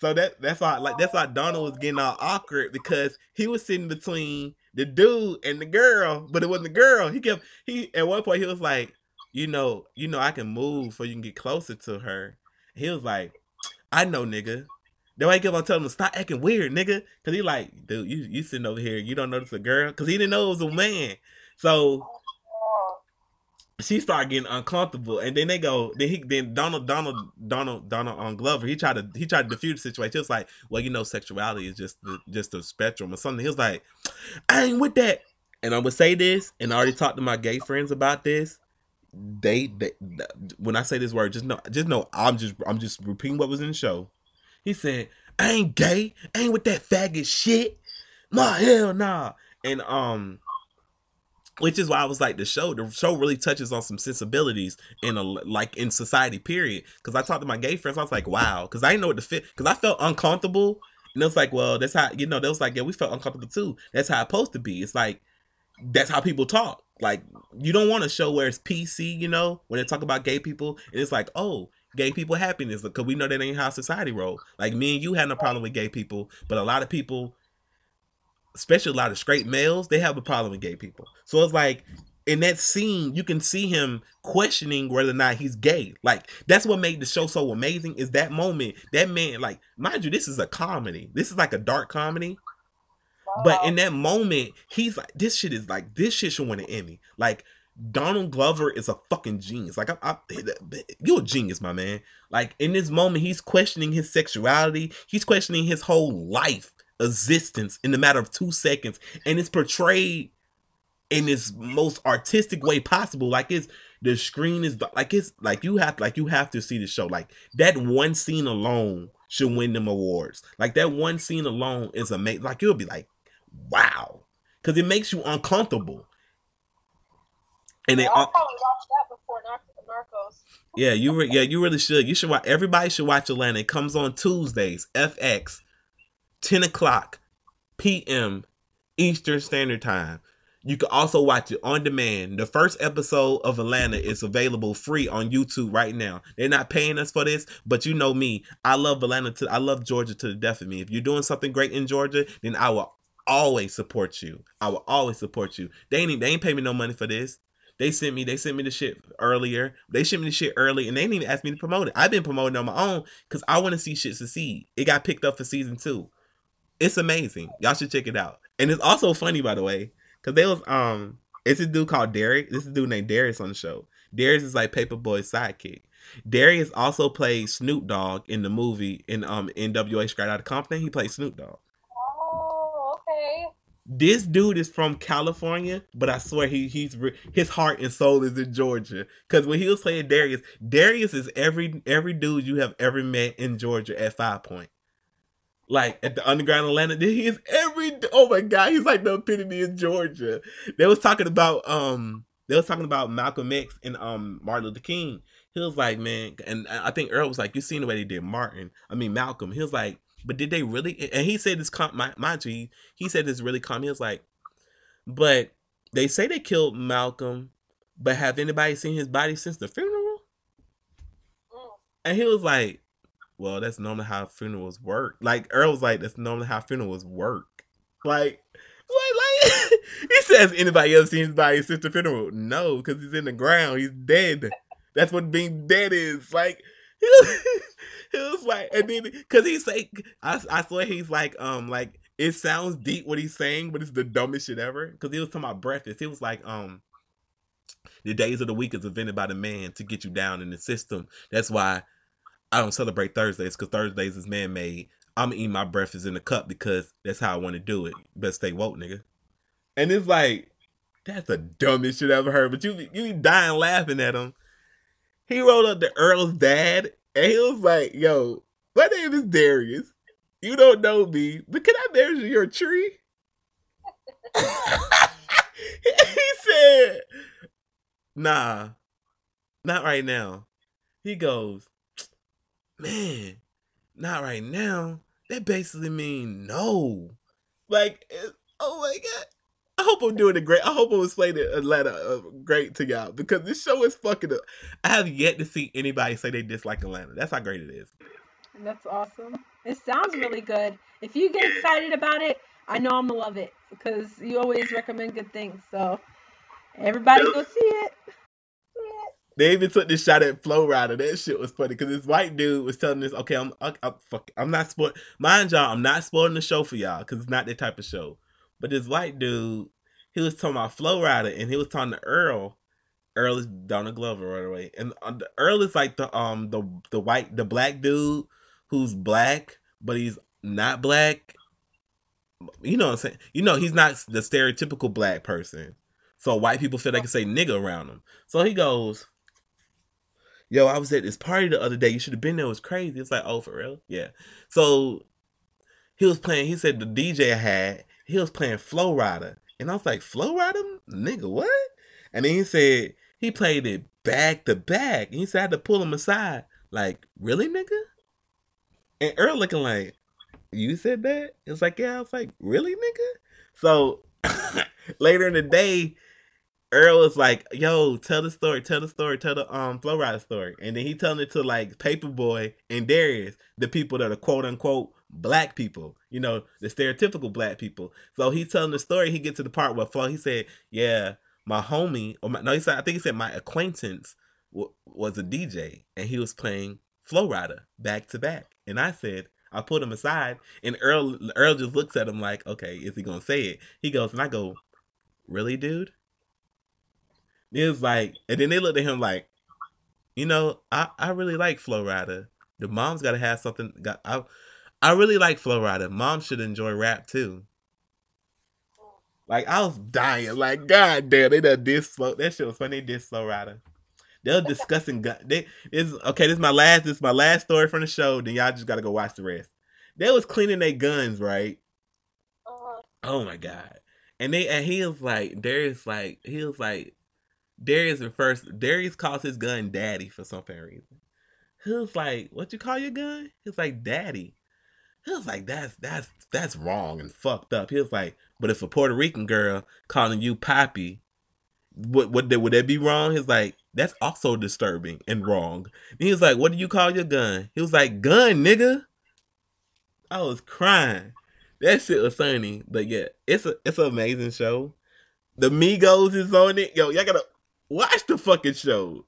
So that that's why like that's why Donald was getting all awkward because he was sitting between the dude and the girl, but it wasn't the girl. He kept he at one point he was like, you know, you know, I can move so you can get closer to her. He was like, I know, nigga. Then he kept on telling him stop acting weird, nigga? Cause he like, dude, you you sitting over here, you don't notice a girl, cause he didn't know it was a man. So she started getting uncomfortable, and then they go. Then he, then Donald, Donald, Donald, Donald on Glover. He tried to, he tried to defuse the situation. He was like, "Well, you know, sexuality is just the, just a spectrum or something." He was like, "I ain't with that." And I would say this, and I already talked to my gay friends about this. They, they, when I say this word, just know, just know, I'm just, I'm just repeating what was in the show. He said, "I ain't gay. I ain't with that faggot shit." My hell nah. And um, which is why I was like the show. The show really touches on some sensibilities in a like in society. Period. Because I talked to my gay friends, I was like, wow. Because I didn't know what to fit. Because I felt uncomfortable, and it was like, well, that's how you know. They was like, yeah, we felt uncomfortable too. That's how it's supposed to be. It's like that's how people talk. Like you don't want a show where it's PC. You know, when they talk about gay people, and it's like, oh. Gay people happiness because we know that ain't how society roll. Like me and you had no problem with gay people, but a lot of people especially a lot of straight males, they have a problem with gay people. So it's like in that scene, you can see him questioning whether or not he's gay. Like that's what made the show so amazing. Is that moment that man, like, mind you, this is a comedy. This is like a dark comedy. But in that moment, he's like, this shit is like, this shit should win an Emmy. Like, Donald Glover is a fucking genius. Like, I, I, you're a genius, my man. Like, in this moment, he's questioning his sexuality. He's questioning his whole life existence in the matter of two seconds, and it's portrayed in its most artistic way possible. Like, it's the screen is like it's like you have like you have to see the show. Like that one scene alone should win them awards. Like that one scene alone is amazing. Like you'll be like, wow, because it makes you uncomfortable. And they I'll all, probably watch that before Narcos. yeah, you re- yeah, you really should. You should watch. Everybody should watch Atlanta. It comes on Tuesdays, FX, ten o'clock p.m. Eastern Standard Time. You can also watch it on demand. The first episode of Atlanta is available free on YouTube right now. They're not paying us for this, but you know me. I love Atlanta to I love Georgia to the death of me. If you're doing something great in Georgia, then I will always support you. I will always support you. They ain't they ain't pay me no money for this. They sent me they sent me the shit earlier. They sent me the shit early and they didn't even ask me to promote it. I've been promoting on my own because I want to see shit succeed. It got picked up for season two. It's amazing. Y'all should check it out. And it's also funny by the way, because they was um it's a dude called Derek. This is a dude named Darius on the show. Darius is like Paper Boi's sidekick. Darius also played Snoop Dogg in the movie in um NWA Straight Outta Compton. He played Snoop Dogg. Oh, okay. This dude is from California, but I swear he he's his heart and soul is in Georgia. Because when he was playing Darius, Darius is every every dude you have ever met in Georgia at Five Point. Like at the Underground Atlanta, he is every. Oh my God, he's like the epitome of Georgia. They was talking about um, they was talking about Malcolm X and um Martin Luther King. He was like, man, and I think Earl was like, you seen the way they did Martin. I mean Malcolm. He was like, but did they really? And he said this, com- mind you, he, he said this really calm. He was like, but they say they killed Malcolm, but have anybody seen his body since the funeral? Mm. And he was like, well, that's normally how funerals work. Like Earl was like, that's normally how funerals work. Like, like, like <laughs> he says, anybody else seen his body since funeral? No, because he's in the ground. He's dead. That's what being dead is. Like, <laughs> he was, <laughs> he was like, and then because he's like, I, I swear he's like, um, like it sounds deep what he's saying, but it's the dumbest shit ever. Because he was talking about breakfast. He was like, um, the days of the week is invented by the man to get you down in the system. That's why I don't celebrate Thursdays because Thursdays is man made. I'm eating my breakfast in the cup because that's how I want to do it. Best stay woke, nigga. And it's like, that's the dumbest shit I ever heard. But you you dying laughing at him. He rolled up to Earl's dad and he was like, yo, my name is Darius. You don't know me, but can I measure your tree? <laughs> he said, nah, not right now. He goes, man, not right now. That basically mean no. Like, it- oh my god. I hope I'm doing it great. I hope I'm explaining Atlanta uh, great to y'all because this show is fucking up. I have yet to see anybody say they dislike Atlanta. That's how great it is. That's awesome. It sounds really good. If you get excited about it, I know I'm gonna love it because you always recommend good things. So everybody go see it. They even took this shot at Flo Rida. That shit was funny because this white dude was telling us, "Okay, I'm, I, I, fuck, I'm not spoil. Mind y'all, I'm not spoiling the show for y'all because it's not that type of show." But this white dude, he was talking about Flo Rida, and he was talking to Earl. Earl is Donald Glover right away, and uh, the- Earl is like the um the the white the black dude who's black, but he's not black. You know what I'm saying? You know he's not the stereotypical black person. So white people feel they can say nigga around him. So he goes, Yo, I was at this party the other day. You should have been there. It was crazy. It's like, oh, for real? Yeah. So he was playing, he said the DJ I had, he was playing Flo Rida. And I was like, Flo Rida? Nigga, what? And then he said he played it back to back. And he said I had to pull him aside. Like, really, nigga? And Earl looking like, you said that? It's like, yeah. I was like, really, nigga? So <coughs> later in the day, Earl was like, "Yo, tell the story, tell the story, tell the um Flo Rida story," and then he telling it to like Paper Boi and Darius, the people that are quote unquote black people, you know, the stereotypical black people. So he's telling the story. He gets to the part where Flow, he said, "Yeah, my homie, or my, no, he said, I think he said my acquaintance w- was a DJ, and he was playing Flo Rida back to back." And I said, I put him aside, and Earl Earl just looks at him like, "Okay, is he gonna say it?" He goes, and I go, "Really, dude?" It was like, and then they looked at him like, you know, I, I really like Flo Rida. The mom's got to have something. Got I, I really like Flo Rida. Mom should enjoy rap too. Like I was dying. Like God damn, they done this slow. That shit was funny. They did Flo Rida. They were discussing gun. They is okay. This is my last. This is my last story from the show. Then y'all just gotta go watch the rest. They was cleaning their guns, right? Uh, Oh my god. And they and he was like Darius like he was like Darius refers Darius calls his gun daddy for some fucking reason. He was like, What you call your gun? He's like daddy. He was like, that's that's that's wrong and fucked up. He was like, but if a Puerto Rican girl calling you Poppy, what would that would that be wrong? He's like, that's also disturbing and wrong. And he was like, what do you call your gun? He was like, gun, nigga. I was crying. That shit was funny. But yeah, it's a it's an amazing show. The Migos is on it. Yo, y'all gotta watch the fucking show.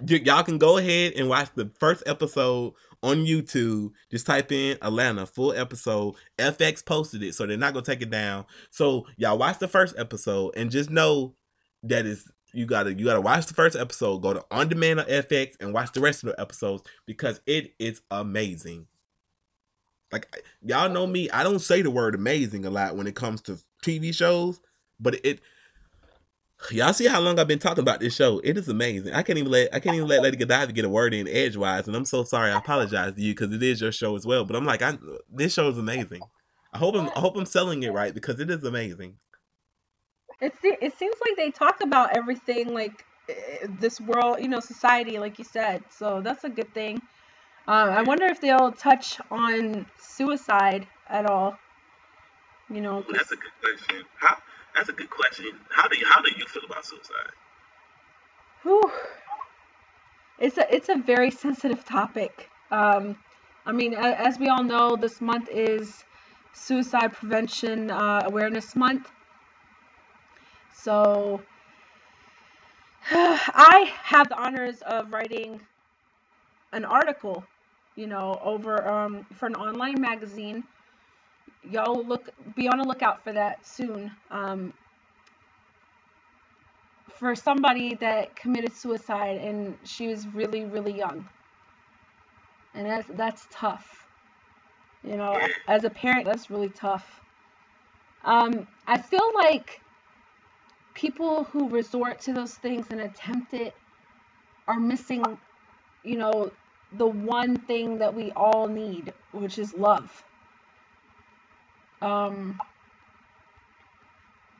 Y- y'all can go ahead and watch the first episode on YouTube. Just type in Atlanta full episode. FX posted it, so they're not gonna take it down. So y'all watch the first episode and just know that is you gotta you gotta watch the first episode. Go to on demand on FX and watch the rest of the episodes because it is amazing. Like y'all know me, I don't say the word amazing a lot when it comes to TV shows, but it y'all see how long I've been talking about this show. It is amazing. I can't even let I can't even let Lady Godiva get a word in edgewise, and I'm so sorry. I apologize to you because it is your show as well. But I'm like, I this show is amazing. I hope I'm I hope I'm selling it right because it is amazing. It se- it seems like they talk about everything like eh, this world, you know, society, like you said. So that's a good thing. Uh, I wonder if they'll touch on suicide at all. You know, 'cause- That's a good question. How that's a good question. How do you how do you feel about suicide? Whew. It's a it's a very <laughs> sensitive topic. Um, I mean, as we all know, this month is Suicide Prevention uh, Awareness Month. So, <sighs> I have the honors of writing an article, you know, over um, for an online magazine. Y'all look be on the lookout for that soon. Um, for somebody that committed suicide and she was really really young. And that's that's tough. You know as a parent that's really tough. Um i feel like people who resort to those things and attempt it are missing you know the one thing that we all need which is love um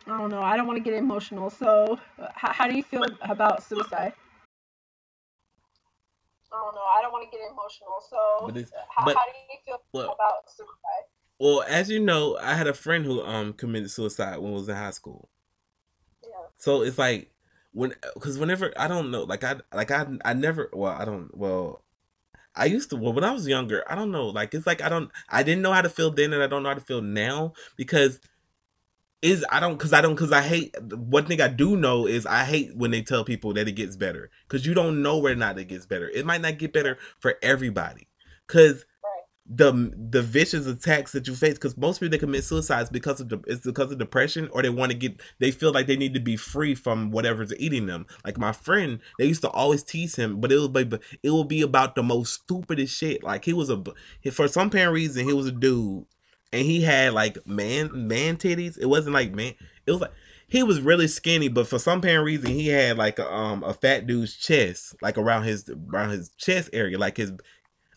I don't know. I don't want to get emotional. So, how, how do you feel about suicide? I don't know. I don't want to get emotional. So, But it's- how, but- how do you feel well- about suicide? Well, as you know, I had a friend who um committed suicide when I was in high school. Yeah. So it's like when because whenever I don't know, like I like I I never well I don't well I used to well when I was younger I don't know like it's like I don't I didn't know how to feel then and I don't know how to feel now because is I don't because I don't because I hate one thing I do know is I hate when they tell people that it gets better because you don't know where not it gets better it might not get better for everybody Right. The the vicious attacks that you face because most people that commit suicide is because of the it's because of depression or they want to get they feel like they need to be free from whatever's eating them. Like my friend they used to always tease him but it would be it would be about the most stupidest shit. Like he was a for some apparent reason he was a dude and he had like man man titties. It wasn't like man it was like he was really skinny but for some apparent reason he had like a, um a fat dude's chest like around his around his chest area like his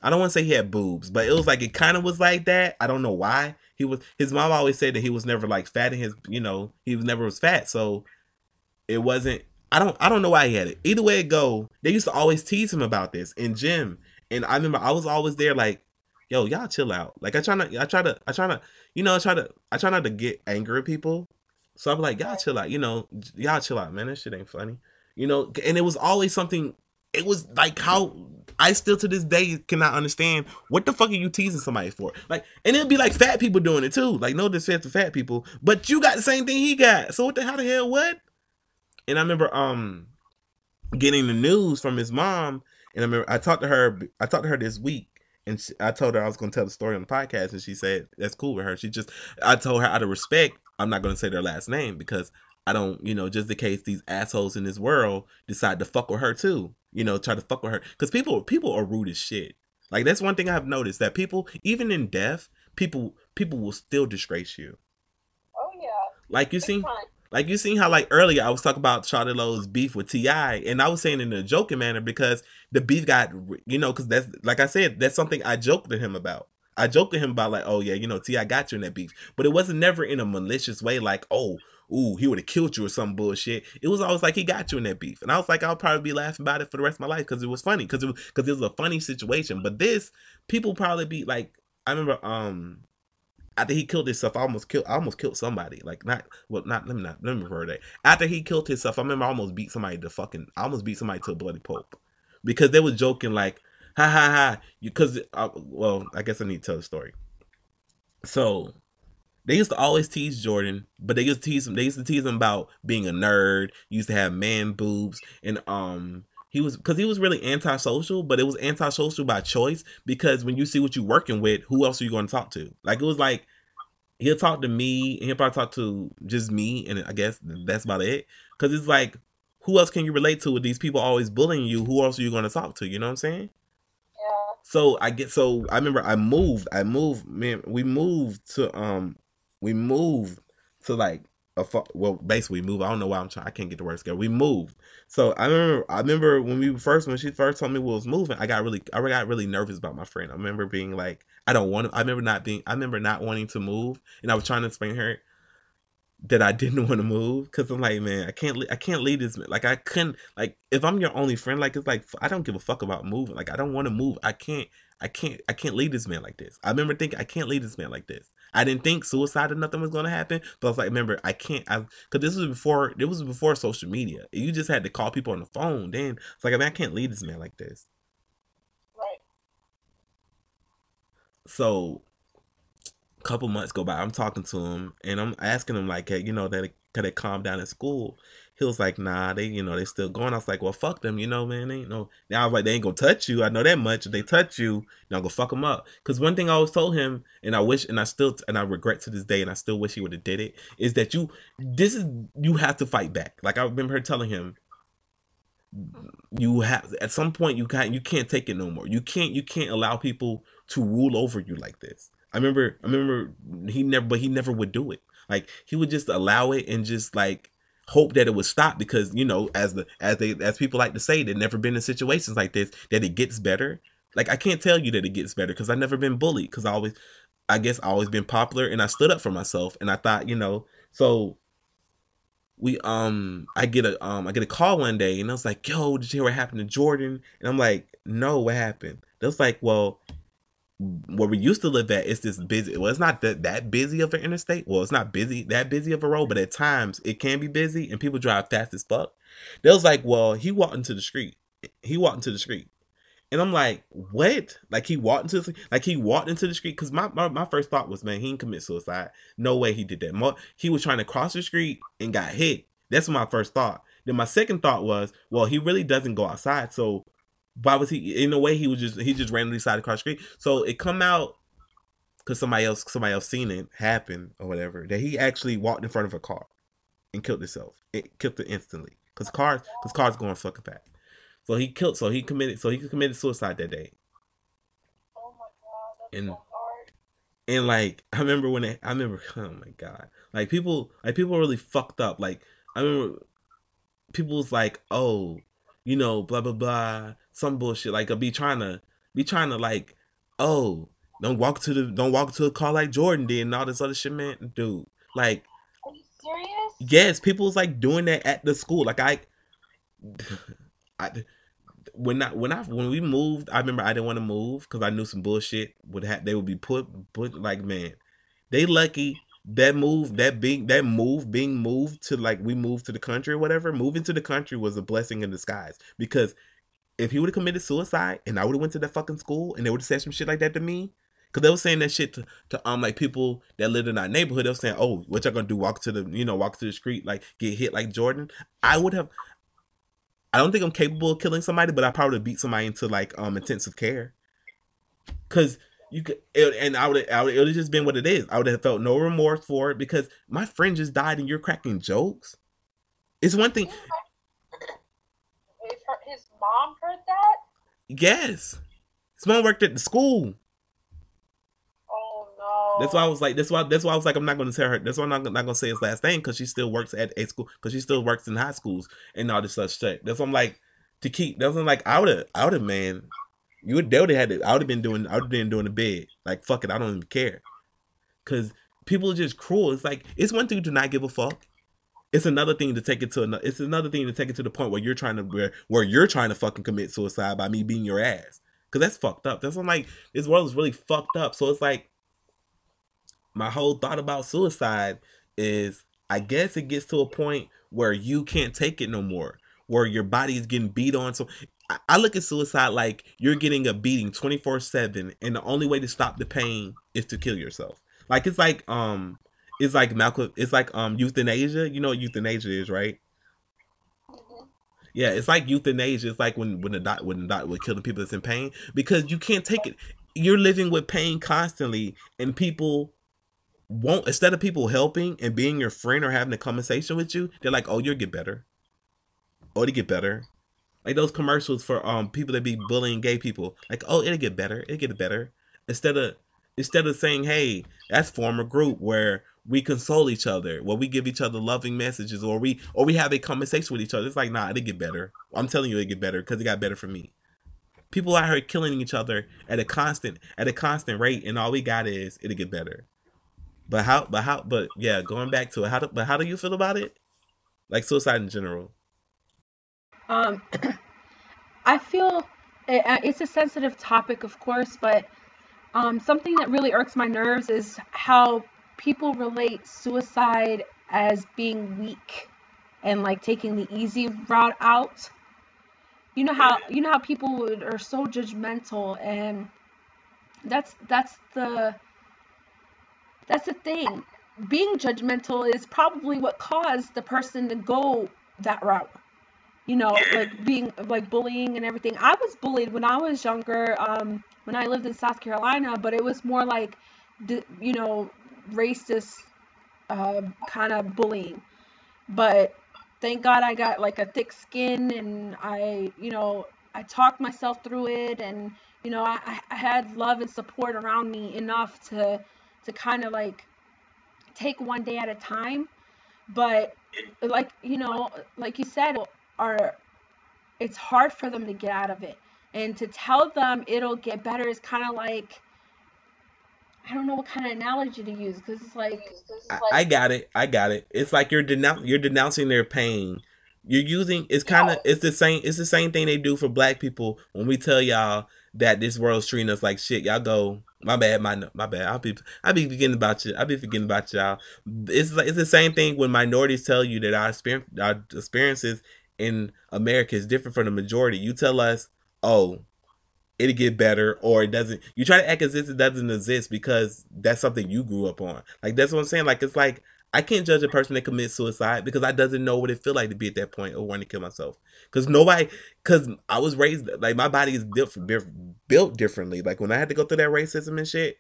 I don't want to say he had boobs, but it was like it kind of was like that. I don't know why. He was his mom always said that he was never like fat in his, you know, he was never was fat, so it wasn't. I don't I don't know why he had it. Either way it go, they used to always tease him about this in gym, and I remember I was always there like, yo, y'all chill out. Like I try to, I try to, I try to, you know, I try to, I try not to get angry at people. So I'm like, y'all chill out, you know, y'all chill out, man. That shit ain't funny, you know. And it was always something. It was like how I still to this day cannot understand what the fuck are you teasing somebody for? Like, and it'd be like fat people doing it too. Like, no disrespect to fat people, but you got the same thing he got. So what the how the hell what? And I remember um getting the news from his mom, and I remember I talked to her. I talked to her this week, and she, I told her I was going to tell the story on the podcast, and she said that's cool with her. She just I told her out of respect, I'm not going to say their last name because I don't, you know, just in case these assholes in this world decide to fuck with her too, you know, try to fuck with her because people people are rude as shit. Like that's one thing I've noticed that people, even in death, people people will still disgrace you. Oh yeah. Like you see, like you seen how like earlier I was talking about Shawty Lo's beef with T.I, and I was saying in a joking manner because the beef got you know because that's like I said that's something I joked to him about. I joked to him about like oh yeah you know T.I got you in that beef, but it wasn't never in a malicious way like oh ooh he would have killed you or some bullshit. It was always like he got you in that beef, and I was like I'll probably be laughing about it for the rest of my life because it was funny because it was because it was a funny situation. But this people probably be like I remember um after he killed himself, I almost killed I almost killed somebody. Like not well not let me not let me refer that. After he killed himself, I remember I almost beat somebody to fucking I almost beat somebody to a bloody pulp. Because they were joking like, ha ha ha, because uh, well, I guess I need to tell the story. So they used to always tease Jordan, but they used to tease him. They used to tease him about being a nerd. Used to have man boobs, and um, he was because he was really antisocial, but it was antisocial by choice. Because when you see what you're working with, who else are you going to talk to? Like it was like he'll talk to me, and he'll probably talk to just me, and I guess that's about it. Because it's like, who else can you relate to with these people always bullying you? Who else are you going to talk to? You know what I'm saying? Yeah. So I get so I remember I moved. I moved. Man, we moved to um we moved to like a well basically we moved. I don't know why I'm trying. I can't get the words together. We moved. So I remember. I remember when we first when she first told me we was moving. I got really I got really nervous about my friend. I remember being like I don't want to. I remember not being. I remember not wanting to move, and I was trying to explain her that I didn't <laughs> want to move because I'm like, man, I can't, I can't leave this. man. Like I couldn't, like if I'm your only friend, like it's like I don't give a fuck about moving. Like I don't want to move. I can't, I can't, I can't leave this man like this. I remember thinking I can't leave this man like this. I didn't think suicide or nothing was gonna happen, but I was like, remember, I can't, I because this was before, it was before social media. You just had to call people on the phone. Then it's like, I mean, I can't leave this man like this. Right. so a couple months go by i'm talking to him and i'm asking him like hey, you know that could they calm down in school he was like nah they you know they still going. I was like well fuck them you know man they ain't no now i was like they ain't gonna touch you. I know that much. If they touch you now go fuck them up. Because one thing i always told him and i wish and i still and i regret to this day and i still wish he would have did it is that you this is you have to fight back. Like i remember her telling him you have at some point you can't you can't take it no more. You can't you can't allow people to rule over you like this. I remember i remember he never but he never would do it. Like he would just allow it and just like hope that it would stop because you know as the as they as people like to say they've never been in situations like this that it gets better like i can't tell you that it gets better because i've never been bullied because i always i guess i always been popular and i stood up for myself and i thought you know so we um I get a um I get a call one day and I was like, yo, did you hear what happened to Jordan? And I'm like, no, what happened? They was like, well, where we used to live at, it's this busy. Well, it's not that that busy of an interstate. Well, it's not busy that busy of a road, but at times it can be busy and people drive fast as fuck. They was like, well, he walked into the street. He walked into the street. And I'm like, what? Like he walked into the like he walked into the street because my, my my first thought was, man, he didn't commit suicide. No way he did that. He was trying to cross the street and got hit. That's my first thought. Then my second thought was, well, he really doesn't go outside, so why was he? In a way, he was just he just randomly decided to cross the street. So it come out because somebody else somebody else seen it happen or whatever that he actually walked in front of a car and killed himself. It killed it instantly because cars because cars going fucking fast. So he killed. So he committed. So he committed suicide that day. Oh my god, And- so. And like I remember when they, I remember. <laughs> Oh my god! Like people, like people really fucked up. Like I remember people was like, oh, you know, blah blah blah, some bullshit. Like I'll be trying to be trying to like, oh, don't walk to the don't walk to a car like Jordan did and all this other shit, man. Dude, like Are you serious? yes, people was like doing that at the school. Like I, <laughs> I when I when I when we moved, I remember I didn't want to move because I knew some bullshit would have. They would be put put like man, they lucky that move that being that move being moved to like we moved to the country or whatever. Moving to the country was a blessing in disguise because if he would have committed suicide and I would have went to that fucking school and they would have said some shit like that to me. Cause they were saying that shit to, to um like people that lived in our neighborhood. They were saying, "Oh, what y'all gonna do? Walk to the you know walk to the street like get hit like Jordan?" I would have. I don't think I'm capable of killing somebody, but I probably beat somebody into like um intensive care. Cause you could, and I would, I would, it would have just been what it is. I would have felt no remorse for it because my friend just died and you're cracking jokes. It's one thing, his mom heard that, yes. His mom worked at the school. oh no. That's why I was like, that's why, that's why I was like, I'm not going to tell her. That's why I'm not, not going to say his last name because she still works at a school because she still works in high schools and all this such shit. That's why I'm like to keep. That's why I'm like, I would have, I would have, man. You would, they would have had it. I would have been doing, I would have been doing the bed. Like fuck it, I don't even care. Cause people are just cruel. It's like it's one thing to not give a fuck. It's another thing to take it to another. It's another thing to take it to the point where you're trying to where where you're trying to fucking commit suicide by me being your ass. Cause that's fucked up. That's what I'm like. This world is really fucked up. So it's like my whole thought about suicide is I guess it gets to a point where you can't take it no more, where your body is getting beat on. So I, I look at suicide like you're getting a beating 24 7, and the only way to stop the pain is to kill yourself. Like it's like um it's like Malcolm it's like um euthanasia. You know what euthanasia is, right? Yeah, it's like euthanasia. It's like when when the doc when the doc would kill the people that's in pain because you can't take it. You're living with pain constantly, and people won't instead of people helping and being your friend or having a conversation with you, they're like, "Oh, you'll get better. Oh, it'll get better." Like those commercials for um people that be bullying gay people, like, "Oh, it'll get better. It'll get better." Instead of instead of saying, "Hey, that's form a group where we console each other, where we give each other loving messages, or we or we have a conversation with each other." It's like, nah, it'll get better. I'm telling you, it get better because it got better for me. People out here killing each other at a constant at a constant rate, and all we got is it'll get better. But how? But how? But yeah, going back to it, how? Do, but how do you feel about it? Like suicide in general. Um, <clears throat> I feel it, it's a sensitive topic, of course, but um, something that really irks my nerves is how people relate suicide as being weak and like taking the easy route out. You know how you know how people would, are so judgmental and that's that's the that's the thing. Being judgmental is probably what caused the person to go that route. You know, like being like bullying and everything. I was bullied when I was younger, um, when I lived in South Carolina, but it was more like, you know, racist uh, kind of bullying. But thank God I got like a thick skin and I, you know, I talked myself through it and, you know, I, I had love and support around me enough to to kind of like take one day at a time. But like you know, like you said, are it's hard for them to get out of it, and to tell them it'll get better is kind of like I don't know what kind of analogy to use because it's like, I, I, got it, I got it. It's like you're denoun- you're denouncing their pain. You're using it's kind of it's the same it's the same thing they do for black people when we tell y'all that this world's treating us like shit. Y'all go, my bad, my my bad. I'll be I'll be forgetting about you. I'll be forgetting about y'all. It's like it's the same thing when minorities tell you that our experience our experiences in America is different from the majority. You tell us, oh, it'll get better, or it doesn't. You try to act as if it doesn't exist because that's something you grew up on. Like that's what I'm saying. Like it's like I can't judge a person that commits suicide because I doesn't know what it feel like to be at that point or want to kill myself. Because nobody, because I was raised like my body is built differently. Like when I had to go through that racism and shit,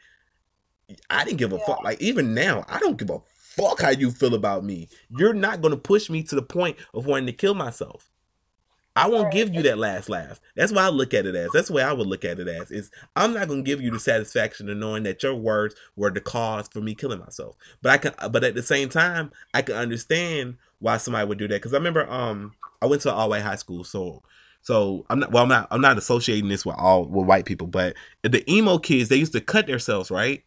I didn't give a fuck. Like even now, I don't give a fuck how you feel about me. You're not gonna push me to the point of wanting to kill myself. I won't give you that last laugh. That's why I look at it as. That's the way I would look at it as. Is I'm not gonna give you the satisfaction of knowing that your words were the cause for me killing myself. But I can. But at the same time, I can understand why somebody would do that. Because I remember, um, I went to all white high school, so so I'm not. Well, I'm not. I'm not associating this with all with white people, but the emo kids they used to cut themselves, right?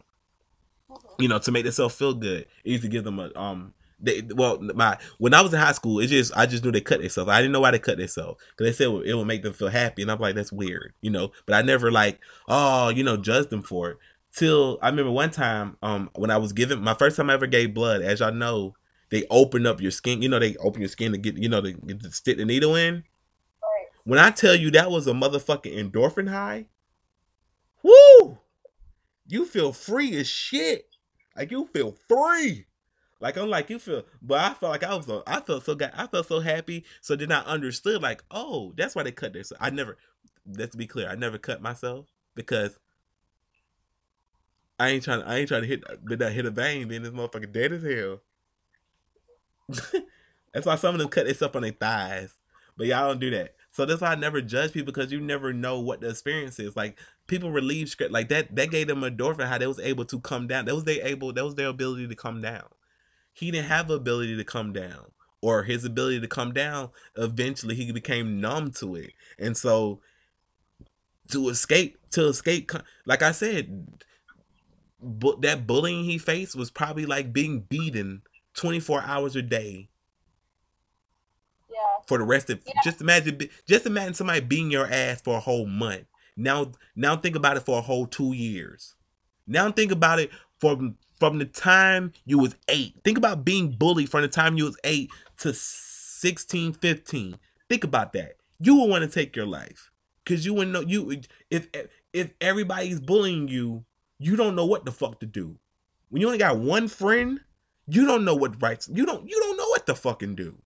Mm-hmm. You know, to make themselves feel good. It used to give them a um they well, my when I was in high school, it just I just knew they cut themselves. I didn't know why they cut themselves because they said it would make them feel happy, and I'm like, that's weird, you know. But I never like, oh, you know, judged them for it. Till I remember one time, um, when I was given my first time I ever gave blood. As y'all know, they open up your skin. You know, they open your skin to get, you know, to, to stick the needle in. When I tell you that was a motherfucking endorphin high, woo! You feel free as shit. Like you feel free. Like I'm like you feel, but I felt like I was, I felt so, I felt so happy. So then I understood, like, oh, that's why they cut this. I never, let's be clear, I never cut myself because I ain't trying, I ain't trying to hit, did that hit a vein, then this motherfucker dead as hell. <laughs> that's why some of them cut themselves on their thighs, but y'all don't do that. So that's why I never judge people because you never know what the experience is. Like people relieve script like that. That gave them a endorphin. How they was able to come down. That was they able. That was their ability to come down he didn't have the ability to come down or his ability to come down eventually he became numb to it and so to escape to escape like i said but that bullying he faced was probably like being beaten 24 hours a day yeah for the rest of yeah. just imagine just imagine somebody beating your ass for a whole month Now, now think about it for a whole two years. Now think about it from from the time you was eight. Think about being bullied from the time you was eight to 16, 15. Think about that. You would want to take your life because you wouldn't know you if if everybody's bullying you, you don't know what the fuck to do. When you only got one friend, you don't know what rights. You don't you don't know what to fucking do.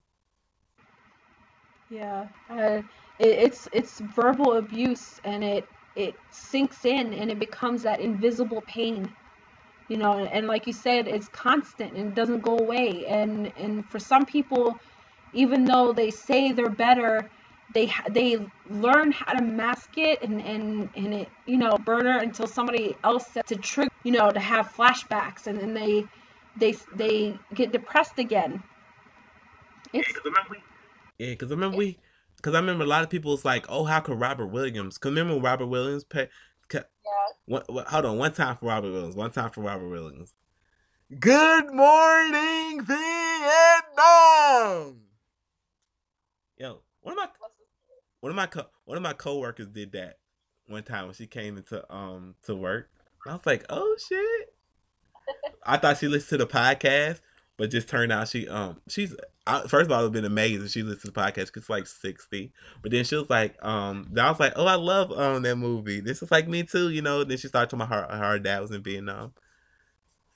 Yeah, uh, it, it's it's verbal abuse, and it it sinks in, and it becomes that invisible pain. You know, and, and like you said, it's constant and it doesn't go away. And and for some people, even though they say they're better, they they learn how to mask it and and and it you know burner until somebody else says to trigger you know to have flashbacks and then they they they get depressed again. It's Yeah, because remember we, because I remember a lot of people was like, oh, how could Robin Williams? Because remember Robin Williams pay, ca- Yeah. one, one- hold on, one time for Robin Williams, one time for Robin Williams. Good morning, Vietnam. Yo, one of my one of my co- one of my coworkers did that one time when she came into um to work. I was like, oh shit. <laughs> I thought she listened to the podcast, but just turned out she um she's I, first of all it's been amazing she listens to the podcast it's like sixty, but then she was like um I was like oh I love um that movie. This is like me too, you know. Then she started talking about her her dad was in Vietnam.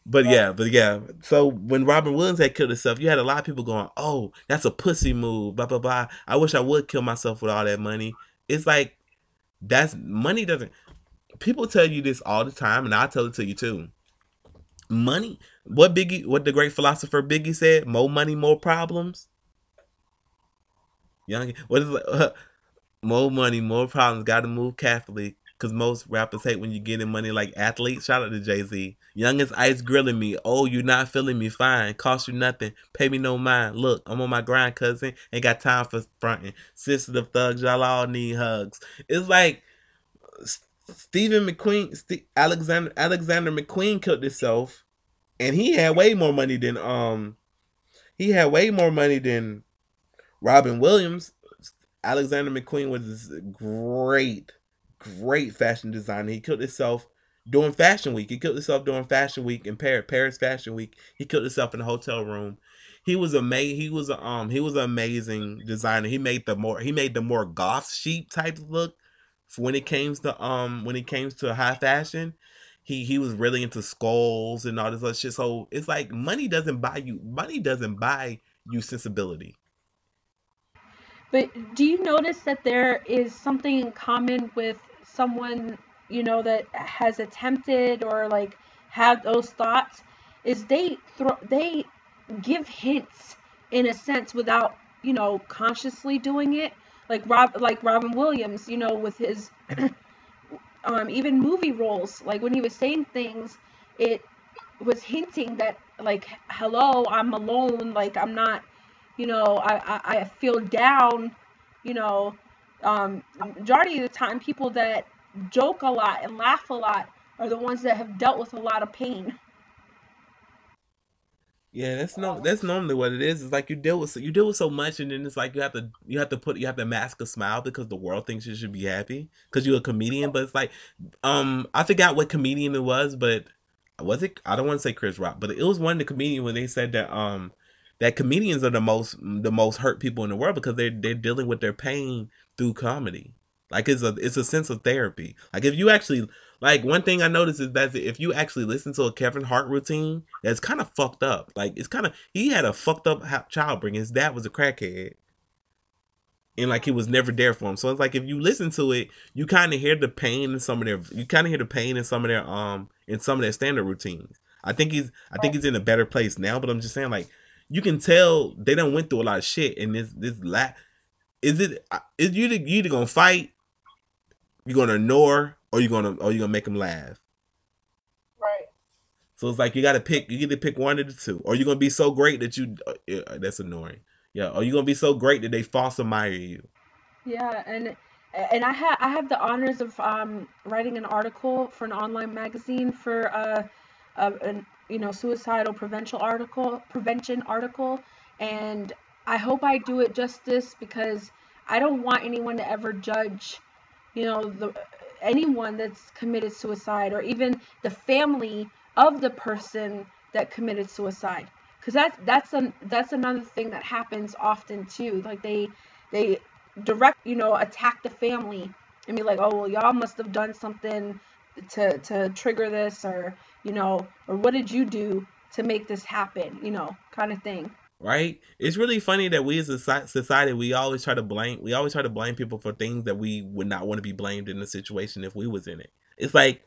But yeah, but yeah. So when Robin Williams had killed himself, you had a lot of people going, "Oh, that's a pussy move." Blah blah blah. I wish I would kill myself with all that money. It's like that's money doesn't. People tell you this all the time, and I tell it to you too. Money. What Biggie? What the great philosopher Biggie said? More money, more problems. Young. What is it? <laughs> more money, more problems. Got to move Catholic. Cause most rappers hate when you get in money like athletes. Shout out to Jay Z. Youngest ice grilling me. Oh, you not feeling me? Fine. Cost you nothing. Pay me no mind. Look, I'm on my grind, cousin. Ain't got time for fronting. Sisters of thugs, y'all all need hugs. It's like Stephen McQueen, Ste Alexander Alexander McQueen killed himself, and he had way more money than um, he had way more money than Robin Williams. Alexander McQueen was great, great fashion designer. He killed himself during Fashion Week. He killed himself during Fashion Week in Paris, Paris Fashion Week. He killed himself in a hotel room. He was a amazing. He was a, um he was an amazing designer. He made the more he made the more goth sheep type look when it came to um when it came to high fashion. He he was really into skulls and all this other shit. So it's like money doesn't buy you money doesn't buy you sensibility. But do you notice that there is something in common with someone, you know, that has attempted or like had those thoughts? Is they throw they give hints in a sense without, you know, consciously doing it. Like Rob like Robin Williams, you know, with his <clears throat> um even movie roles, like when he was saying things, it was hinting that like hello, I'm alone, like I'm not you know, I, I, I feel down, you know, um, majority of the time, people that joke a lot and laugh a lot are the ones that have dealt with a lot of pain. Yeah, that's no that's normally what it is. It's like you deal with so, you deal with so much, and then it's like you have to you have to put you have to mask a smile because the world thinks you should be happy because you're a comedian. But it's like, um, I forgot what comedian it was, but was it? I don't want to say Chris Rock, but it was one of the comedian when they said that um that comedians are the most the most hurt people in the world because they're they're dealing with their pain through comedy. Like it's a it's a sense of therapy. Like if you actually like one thing I noticed is that if you actually listen to a Kevin Hart routine, that's kind of fucked up. Like it's kind of he had a fucked up child bringing. His dad was a crackhead, and like he was never there for him. So it's like if you listen to it, you kind of hear the pain in some of their you kind of hear the pain in some of their um in some of their standard routines. I think he's I think he's in a better place now, but I'm just saying like you can tell they done went through a lot of shit and this this la is it is you you either gonna fight you're gonna ignore or you're gonna or you're gonna make them laugh? Right. so it's like you gotta pick you get to pick one of the two. Or you're gonna be so great that you uh, that's annoying. Yeah or you're gonna be so great that they false admire you. Yeah, and and I have I have the honors of um, writing an article for an online magazine for uh, a, an you know suicidal prevention article prevention article, and I hope I do it justice because I don't want anyone to ever judge, you know the anyone that's committed suicide or even the family of the person that committed suicide. Because that's that's an that's another thing that happens often too. Like they they direct you know attack the family and be like oh well y'all must have done something to to trigger this or you know or what did you do to make this happen? You know kind of thing right? It's really funny that we as a society we always try to blame we always try to blame people for things that we would not want to be blamed in the situation if we was in it. It's like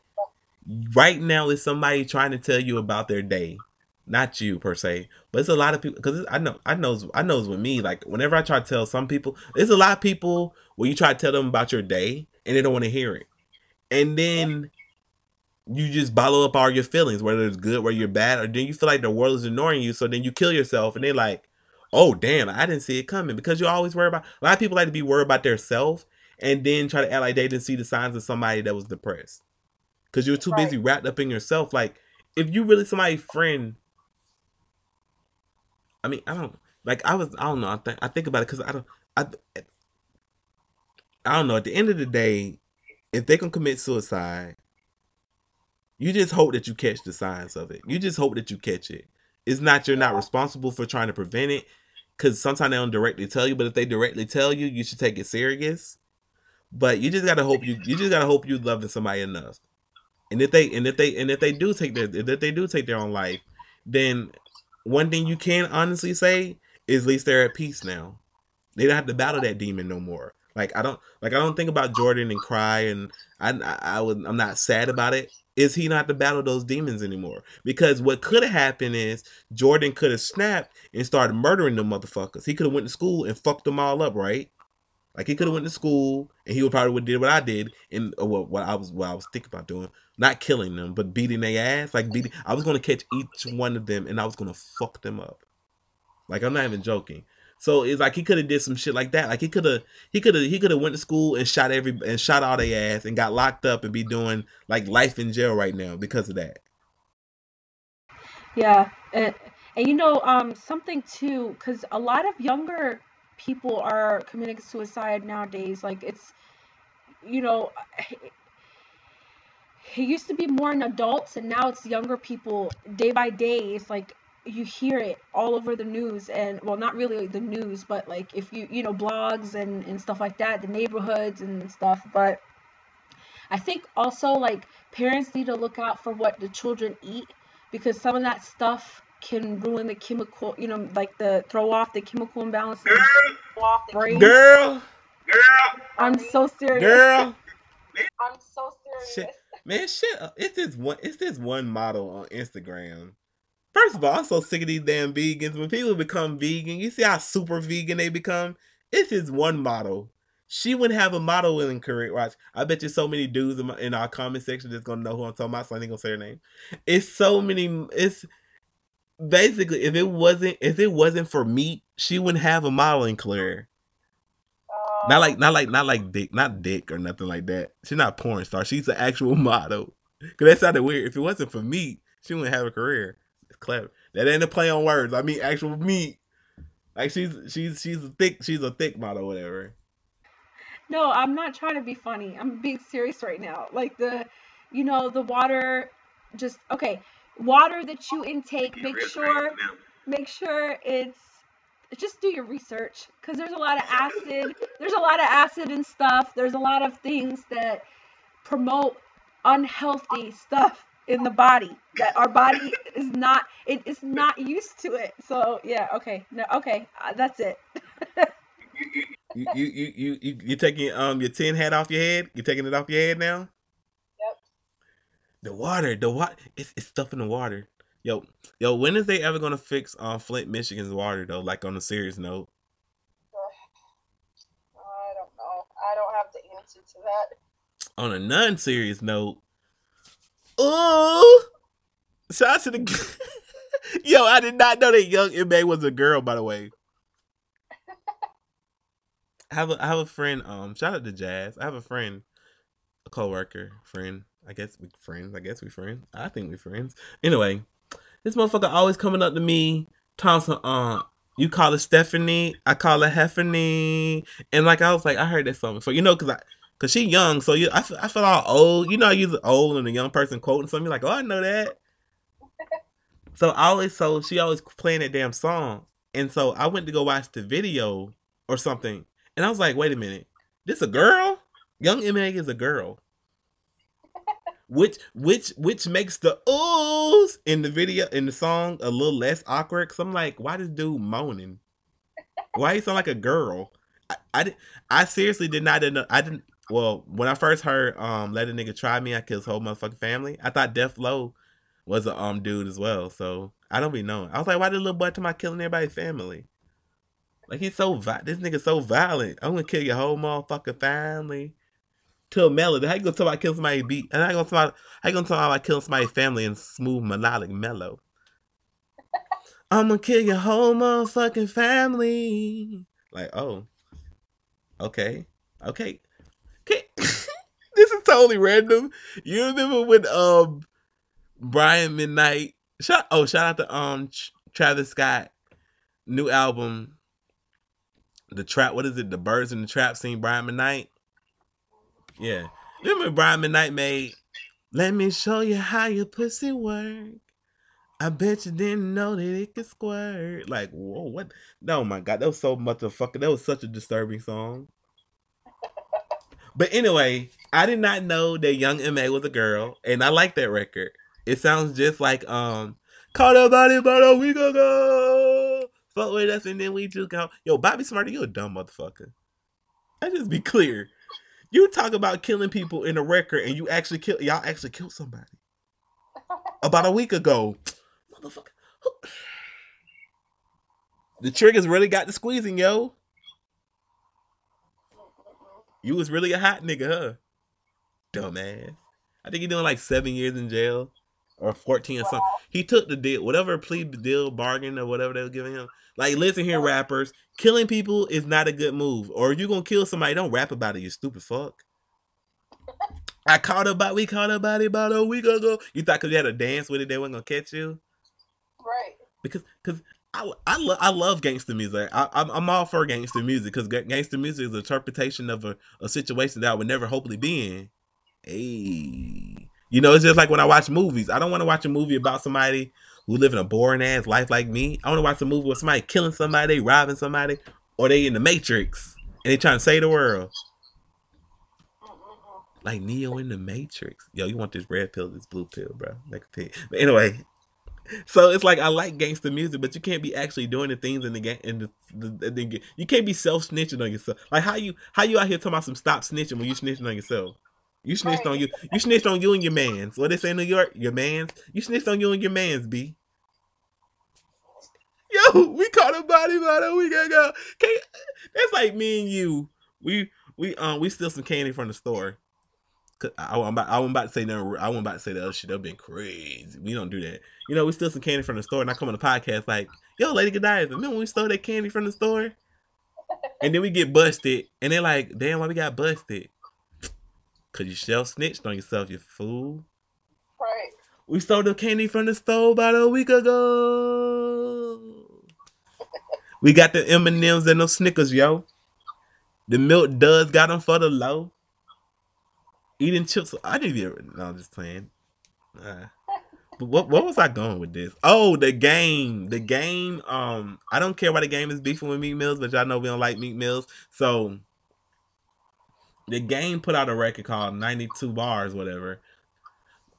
right now is somebody trying to tell you about their day. Not you per se but it's a lot of people because i know i know i know with me like whenever i try to tell some people there's a lot of people where you try to tell them about your day and they don't want to hear it. And then you just bottle up all your feelings, whether it's good, whether you're bad, or then you feel like the world is ignoring you. So then you kill yourself, and they're like, "Oh, damn, I didn't see it coming." Because you always worry about. A lot of people like to be worried about their self, and then try to act like they didn't see the signs of somebody that was depressed. Because you're too right. busy wrapped up in yourself. Like, if you really somebody's friend, I mean, I don't like. I was. I don't know. I think. I think about it because I don't. I. I don't know. At the end of the day, if they can commit suicide you just hope that you catch the signs of it. You just hope that you catch it. It's not you're not responsible for trying to prevent it because sometimes they don't directly tell you. But if they directly tell you, you should take it serious. But you just gotta hope you you just gotta hope you loving somebody enough. And if they and if they and if they do take their if they do take their own life, then one thing you can honestly say is at least they're at peace now. They don't have to battle that demon no more. Like I don't like I don't think about Jordan and cry and I I, I would I'm not sad about it is he not to battle those demons anymore? Because what could have happened is Jordan could have snapped and started murdering them motherfuckers. He could have went to school and fucked them all up, right? Like he could have went to school and he would probably would did what I did and uh, what, what I was what I was thinking about doing, not killing them, but beating their ass. Like beating, I was gonna catch each one of them and I was gonna fuck them up. Like I'm not even joking. So it's like he could have did some shit like that. Like he could have he could have he could have went to school and shot every and shot all their ass and got locked up and be doing like life in jail right now because of that. Yeah, and, and you know um something too because a lot of younger people are committing suicide nowadays. Like it's you know. It used to be more in adults and now it's younger people day by day it's like you hear it all over the news and well not really the news but like if you you know blogs and and stuff like that the neighborhoods and stuff but i think also like parents need to look out for what the children eat because some of that stuff can ruin the chemical you know like the throw off the chemical imbalance girl girl. Girl. I'm so serious. Girl. I'm so serious. Shit. man shit it's this one it's this one model on instagram First of all, I'm so sick of these damn vegans. When people become vegan, you see how super vegan they become? It's just one model. She wouldn't have a modeling career. Watch, I bet you so many dudes in, my, in our comment section that's gonna know who I'm talking about, so I ain't gonna say her name. It's so many. It's basically if it wasn't if it wasn't for meat, she wouldn't have a modeling career. Not like not like not like dick, not dick or nothing like that. She's not porn star. She's an actual <laughs> model. Cause that sounded weird. If it wasn't for meat, she wouldn't have a career clever. That ain't a play on words. I mean actual meat. Like she's she's she's a thick she's a thick model, whatever. No, I'm not trying to be funny. I'm being serious right now. Like the, you know, the water, just okay. Water that you intake, make sure, make sure it's. Just do your research, cause there's a lot of acid. There's a lot of acid and stuff. There's a lot of things that promote unhealthy stuff in the body that our body is not it is not used to it. So yeah okay. No okay uh, that's it. You, you you you you taking um your tin hat off your head? You taking it off your head now? Yep. The water the water it's, it's stuff in the water. Yo yo when is they ever gonna fix um flint michigan's water though like on a serious note? <sighs> I don't know. I don't have the answer to that. On a non-serious note Oh, shout out to the. <laughs> Yo, I did not know that young M.A. was a girl. By the way, I have a I have a friend. Um, shout out to Jazz. I have a friend, a coworker, friend. I guess we friends. I guess we friends. I think we friends. Anyway, this motherfucker always coming up to me, Thompson. Um, you call her Stephanie. I call her Heffany. And like I was like, I heard that song before. You know, cause I Cause she young, so you, I, I feel all old. You know, you're old and a young person quoting something. You're like, oh, I know that. <laughs> so I always, so she always playing that damn song, and so I went to go watch the video or something, and I was like, wait a minute, this a girl? Young M.A. is a girl. <laughs> Which which which makes the oohs in the video in the song a little less awkward. Cause I'm like, why this dude moaning? Why he sound like a girl? I, I, I seriously did not know. I didn't. Well, when I first heard um "Let a Nigga Try Me," I killed his whole motherfucking family. I thought DeJ Loaf was a um dude as well. So I don't be knowing. I was like, why did little boy talking about killing everybody's family? Like he's so vi- this nigga so violent. I'm gonna kill your whole motherfucking family. To a melody. How you gonna talk about killing somebody's beat? And you gonna talk about how you gonna talk about killing somebody's family in smooth melodic mellow? <laughs> I'm gonna kill your whole motherfucking family. Like, oh, okay, okay. <laughs> this is totally random. You remember when um Brian McKnight? Shout oh shout out to um Travis Scott new album, the trap. What is it? The Birds in the Trap Sing. Brian McKnight. Yeah, remember Brian McKnight made. Let me show you how your pussy work. I bet you didn't know that it could squirt. Like, whoa, what? Oh my god, that was so motherfucker. That was such a disturbing song. But anyway, I did not know that Young M.A. was a girl, and I like that record. It sounds just like um Caught a body about a week ago. Fuck with us and then we just go. Yo, Bobby Shmurda, you a dumb motherfucker. I just be clear. You talk about killing people in a record and you actually kill y'all actually killed somebody. About a week ago. Motherfucker. <sighs> The triggers really got the squeezing, yo. You was really a hot nigga, huh? Dumbass. I think he doing like seven years in jail or 14 or something. He took the deal, whatever plea deal, bargain, or whatever they were giving him. Like, listen here, rappers, killing people is not a good move. Or if you're gonna kill somebody, don't rap about it, you stupid fuck. I caught a body, we caught a body about a week ago. You thought because you had a dance with it, they weren't gonna catch you? Right. Because, because I, I, lo- I love gangster music. I, I'm, I'm all for gangster music because gangster music is an interpretation of a, a situation that I would never hopefully be in. Hey, you know, it's just like when I watch movies. I don't want to watch a movie about somebody who living a boring ass life like me. I want to watch a movie with somebody killing somebody, robbing somebody, or they in the Matrix and they trying to save the world. Like Neo in the Matrix. Yo, you want this red pill, this blue pill, bro? Like, but anyway, so it's like I like gangster music, but you can't be actually doing the things in the game. In the, the, the, you can't be self snitching on yourself. Like how you how you out here talking about some stop snitching when you snitching on yourself. You snitched on you. You snitched on you and your man's. What they say in New York? Your man's. You snitched on you and your man's. B. Yo, we caught a body about a week ago. Can't, that's like me and you. We we um we steal some candy from the store. I, I'm about, I wasn't about to say nothing. I wasn't about to say the other shit. That'd been crazy. We don't do that. You know, we steal some candy from the store, and I come on the podcast like, "Yo, Lady Godiva, remember when we stole that candy from the store?" <laughs> And then we get busted, and they're like, "Damn, why we got busted?" Cause you shell snitched on yourself, you fool. Right. We stole the candy from the store about a week ago. <laughs> We got the M and M's and those Snickers, yo. The milk does got them for the low. Eating chips. I didn't even. No, I'm just playing. Uh, but what what was I going with this? Oh, the game. The game. Um, I don't care why the game is beefing with Meek Mills, but y'all know we don't like Meek Mills. So the game put out a record called 92 Bars, whatever.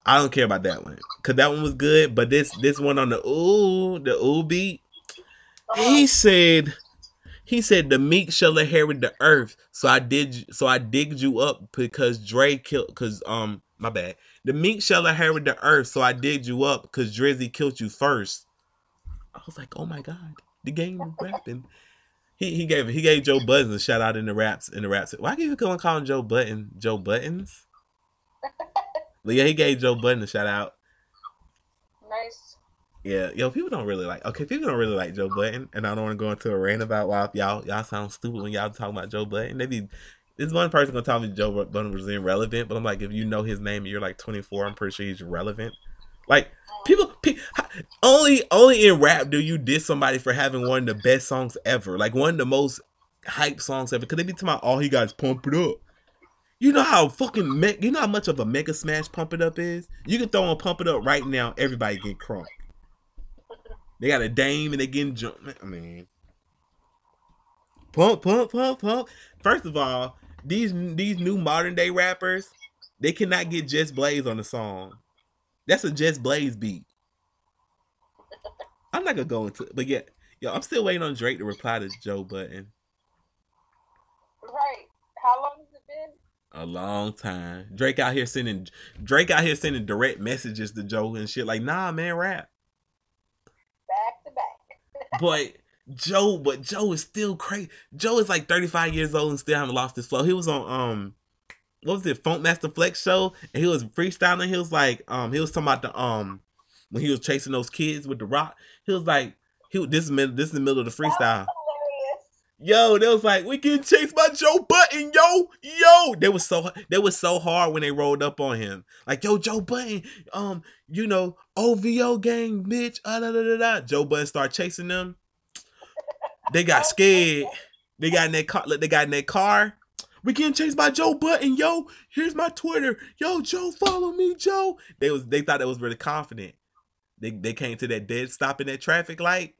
I don't care about that one. Cause that one was good, but this this one on the ooh, the ooh beat. He said he said the meek shall inherit the earth. So I did so I digged you up because Dre killed cause um my bad. The meek shall inherit the earth, so I digged you up because Drizzy killed you first. I was like, oh my god, the game is rapping. He he gave he gave Joe Buttons a shout out in the raps in the raps. Why do you call call him Joe Button? Joe Buttons? <laughs> But yeah, he gave Joe Button a shout out. Nice. Yeah, yo, people don't really like. Okay, people don't really like Joe Budden, and I don't want to go into a rant about why y'all y'all sound stupid when y'all talking about Joe Budden. They be this one person gonna tell me Joe Budden was irrelevant, but I'm like, if you know his name and you're like 24, I'm pretty sure he's relevant. Like people, pe- only only in rap do you diss somebody for having one of the best songs ever, like one of the most hype songs ever. Because they be talking about all he got is pump it up. You know how fucking me- you know how much of a mega smash pump it up is. You can throw on pump it up right now. Everybody get crunk. They got a dame and they getting jumped. I mean, pump, pump, pump, pump. First of all, these these new modern day rappers, they cannot get Just Blaze on the song. That's a Just Blaze beat. I'm not gonna go into, but yeah, yo, I'm still waiting on Drake to reply to Joe Budden. Right. How long has it been? A long time. Drake out here sending Drake out here sending direct messages to Joe and shit like, nah, man, rap. But Joe, but Joe is still crazy. Joe is like 35 years old and still haven't lost his flow. He was on um what was it, Funkmaster Flex show, and he was freestyling. He was like, um, he was talking about the um when he was chasing those kids with the rock. He was like, he this is this is the middle of the freestyle. Yo, they was like, we getting chased by Joe Budden, yo, yo. They was so they was so hard when they rolled up on him. Like, yo, Joe Budden, um, you know, OVO gang, bitch. Ah, da, da, da, da. Joe Budden started chasing them. They got scared. They got in that car. They got in that car. We getting chased by Joe Budden, yo. Here's my Twitter, yo. Joe, follow me, Joe. They was they thought that was really confident. They they came to that dead stop in that traffic light.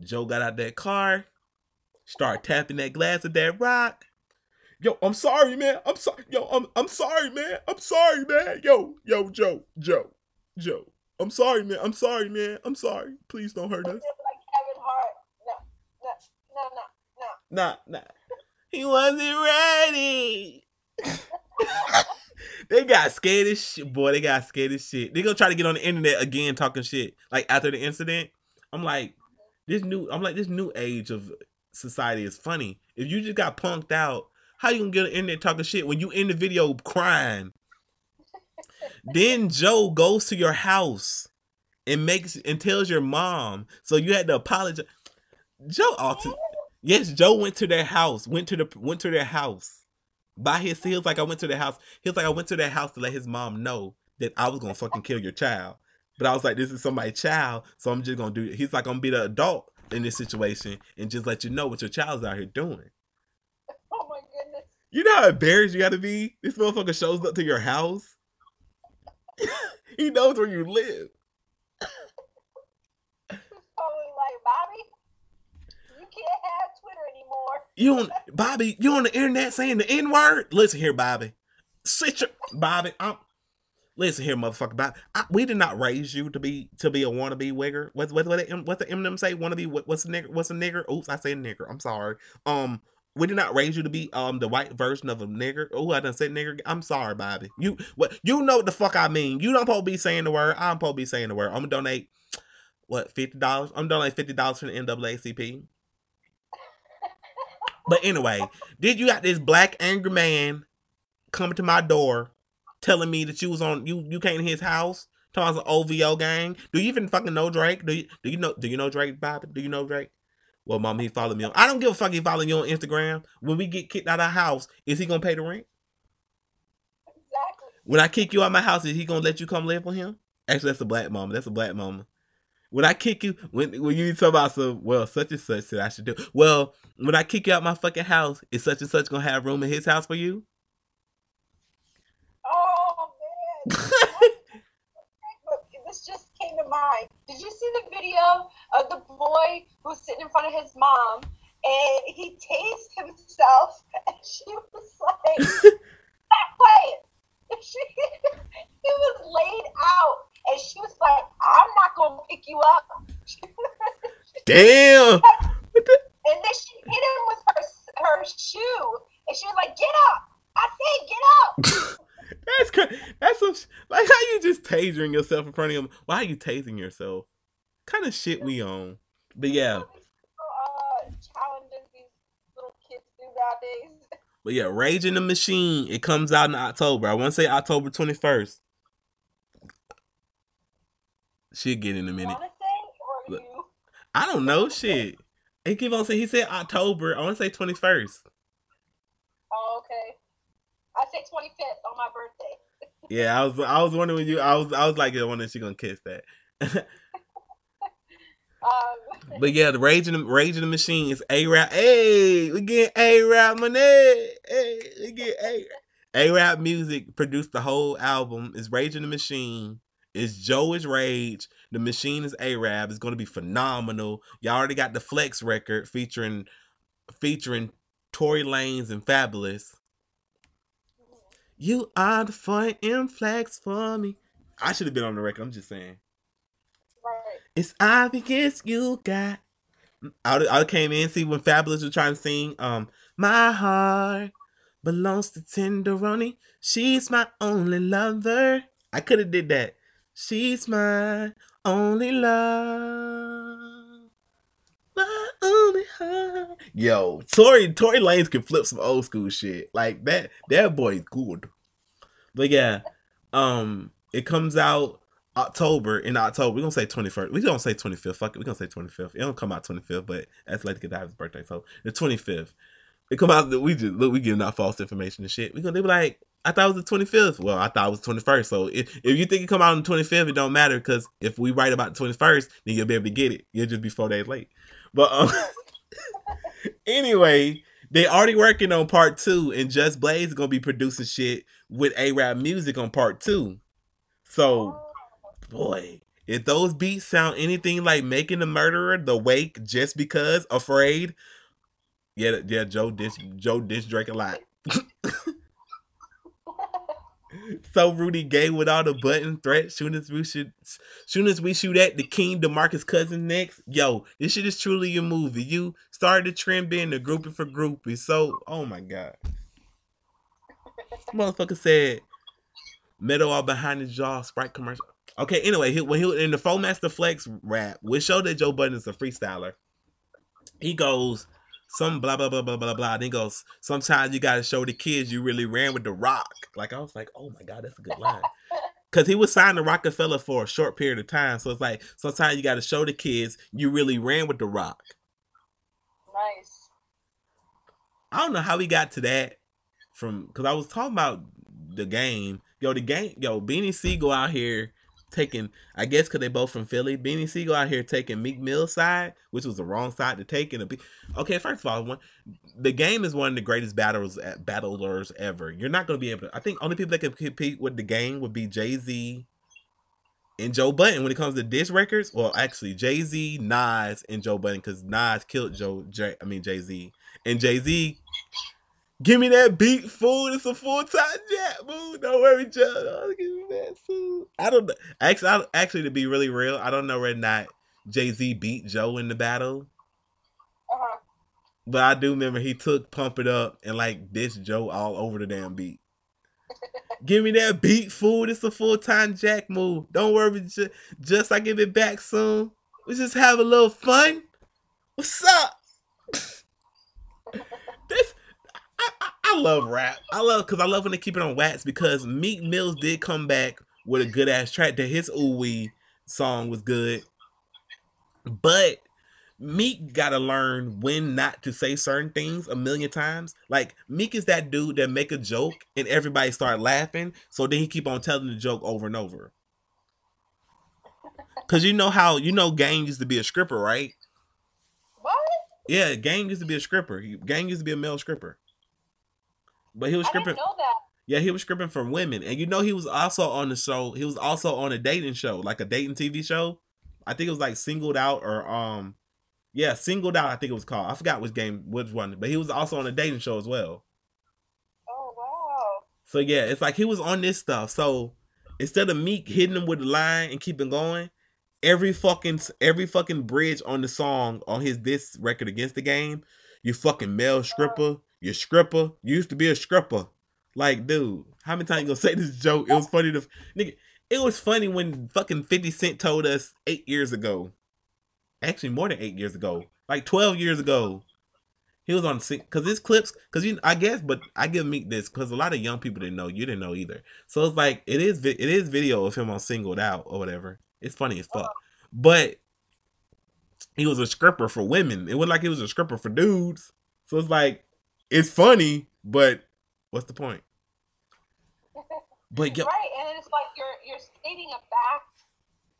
Joe got out that car, start tapping that glass of that rock. Yo, I'm sorry, man. I'm sorry. Yo, I'm I'm sorry, man. I'm sorry, man. Yo, yo, Joe, Joe, Joe. I'm sorry, man. I'm sorry, man. I'm sorry. Please don't hurt us. Like Kevin Hart. No, no, no, no, no. Nah, nah. He wasn't ready. <laughs> they got scared as shit, boy. They got scared as shit. They gonna try to get on the internet again talking shit. Like after the incident, I'm like, this new. I'm like, this new age of society is funny. If you just got punked out, how you gonna get in there talking shit when you in the video crying? <laughs> then Joe goes to your house and makes and tells your mom. So you had to apologize. Joe to. Yes, Joe went to their house. Went to the went to their house. By his he was like I went to their house. He was like I went to their house to let his mom know that I was gonna fucking kill your child. But I was like, this is somebody's child, so I'm just gonna do. It. He's like, I'm gonna be the adult in this situation and just let you know what your child's out here doing. <laughs> Oh my goodness. You know how embarrassed you gotta be. This motherfucker shows up to your house. <laughs> he knows where you live. <laughs> Oh, Probably like, Bobby, you can't have Twitter anymore. You on Bobby? You on the internet saying the N word? Listen here, Bobby. Sit your Bobby. I'm listen here, motherfucker. I, we did not raise you to be to be a wannabe wigger. What's what what what's the Eminem say? Wannabe? What, what's a nigger? What's a nigger? Oops, I said nigger. I'm sorry. Um, we did not raise you to be um the white version of a nigger. Oh, I done said nigger. I'm sorry, Bobby. You what? You know what the fuck I mean. You don't supposed to be saying the word. I'm supposed to be saying the word. I'm gonna donate what fifty dollars. I'm donating fifty dollars for the NAACP. But anyway, did you got this black angry man coming to my door telling me that you was on you you came to his house talking about OVO gang? Do you even fucking know Drake? Do you do you know do you know Drake, Bobby? Do you know Drake? Well, mom, he followed me on. I don't give a fuck. He following you on Instagram. When we get kicked out of our house, is he gonna pay the rent? Exactly. When I kick you out of my house, is he gonna let you come live with him? Actually, that's a black mama. That's a black mama. When I kick you, when when you talk about some, well, such and such that I should do. Well, when I kick you out my fucking house, is such and such gonna have room in his house for you? Oh man. Look, this just came to mind. Did you see the video of the boy who's sitting in front of his mom and he tased himself <laughs> and she was like, Stop playing. <laughs> She, he was laid out and she was like, I'm not gonna pick you up. <laughs> Damn. And then she hit him with her her shoe, and she was like, "Get up! I said, get up!" That's cra- that's some sh- like how you just tasering yourself in front of him. Why are you tasing yourself? Kind of shit we on. But yeah, Uh, challenges these little kids do nowadays. <laughs> but yeah, Rage in the Machine. It comes out in October. I want to say October twenty first. She'll get in a minute. Wanna say or Look. you? I don't know shit. He keep on saying he said October. I want to say twenty first. Oh, okay. I twenty fifth on my birthday. Yeah, I was I was wondering when you I was I was like I wonder if she gonna kiss that. <laughs> Um, <laughs> But yeah, the Rage in the Rage in the Machine is A Rap. Hey, we get A Rap money. Hey, we get A. AraabMuzik produced the whole album. It's Rage in the Machine. It's Joe is Rage. The Machine is Araab. It's gonna be phenomenal. Y'all already got the Flex record featuring featuring Tory Lanez and Fabolous. You are the fun and flex for me. I should have been on the record. I'm just saying. Right. It's obvious you got. I, I came in see when Fabolous was trying to sing. Um, my heart belongs to Tenderoni. She's my only lover. I could have did that. She's my only love. <laughs> Yo, Tory Tory Lanez can flip some old school shit like that. That boy's good. But yeah, um, it comes out October in October. We're gonna say 21st. We don't say 25th. Fuck it. We're gonna say 25th. It don't come out 25th, but that's like Godiva's birthday. So the 25th. It come out we just look, we giving out false information and shit. We gonna they be like, I thought it was the 25th. Well, I thought it was 21st. So if, if you think it come out on the 25th, it don't matter because if we write about the 21st, then you'll be able to get it. You'll just be four days late. But um, <laughs> <laughs> anyway, they already working on part two, and Just Blaze gonna be producing shit with AraabMuzik on part two. So boy, if those beats sound anything like making the murderer, the wake, just because afraid, yeah, yeah, Joe dish Joe dish Drake a lot. <laughs> so Rudy Gay with all the Budden threats. Soon as we should, soon as we shoot at the King, Demarcus Cousin next. Yo, this shit is truly a movie. You started the trend being the groupie for groupies. So, oh my god, motherfucker said, "Metal all behind his jaw." Sprite commercial. Okay, anyway, he, when he in the Funkmaster Flex rap, we show that Joe Budden is a freestyler. He goes some blah blah blah blah blah blah. Then he goes, sometimes you gotta show the kids you really ran with the rock. Like I was like, oh my god, that's a good line. <laughs> Cause he was signed to Rockefeller for a short period of time. So it's like sometimes you gotta show the kids you really ran with the rock. Nice. I don't know how we got to that from because I was talking about the game. Yo, the game, yo, Beanie Sigel out here taking, I guess, because they both from Philly. Beanie Sigel out here taking Meek Mill's side, which was the wrong side to take. And be- okay, first of all, one, the game is one of the greatest battles at battlers ever. You're not going to be able to. I think only people that can compete with the game would be Jay Z and Joe Budden when it comes to diss records. Well, actually, Jay Z, Nas, and Joe Budden because Nas killed Joe. Jay, I mean Jay Z, and Jay Z Give me that beat, food. It's a full time jet, boo. Don't worry, Joe. Oh, give me that food. I don't know. Actually, I, actually, to be really real, I don't know whether or not Jay Z beat Joe in the battle. Uh-huh. But I do remember he took Pump It Up and like this Joe all over the damn beat. <laughs> give me that beat, food. It's a full time jack move. Don't worry, just, just I give it back soon. We just have a little fun. What's up? this I love rap. I love because I love when they keep it on wax because Meek Mills did come back with a good ass track. That his Ooh song was good, but Meek gotta learn when not to say certain things a million times. Like Meek is that dude that make a joke and everybody start laughing, so then he keep on telling the joke over and over. Cause you know how you know Gang used to be a scripper, right? What? Yeah, Gang used to be a scripper. Gang used to be a male scripper. But he was scripting. didn't know that. Yeah, he was scripting for women, and you know he was also on the show. He was also on a dating show, like a dating TV show. I think it was like singled out or um, yeah, singled out. I think it was called. I forgot which game, which one, but he was also on a dating show as well. Oh wow. So yeah, it's like he was on this stuff. So instead of Meek hitting him with the line and keeping going, every fucking every fucking bridge on the song on his this record against the game, you fucking male stripper, you scripper. You used to be a scripper. Like, dude, how many times you gonna say this joke? It was funny to nigga. It was funny when fucking 50 Cent told us eight years ago. Actually, more than eight years ago. Like 12 years ago. He was on because his clips, because you, I guess, but I give Meek this because a lot of young people didn't know. You didn't know either. So it's like it is, it is video of him on singled out or whatever. It's funny as fuck, but he was a scripper for women. It was like he was a scripper for dudes. So it's like it's funny, but what's the point? <laughs> But yo, right, and it's like you're you're stating a fact,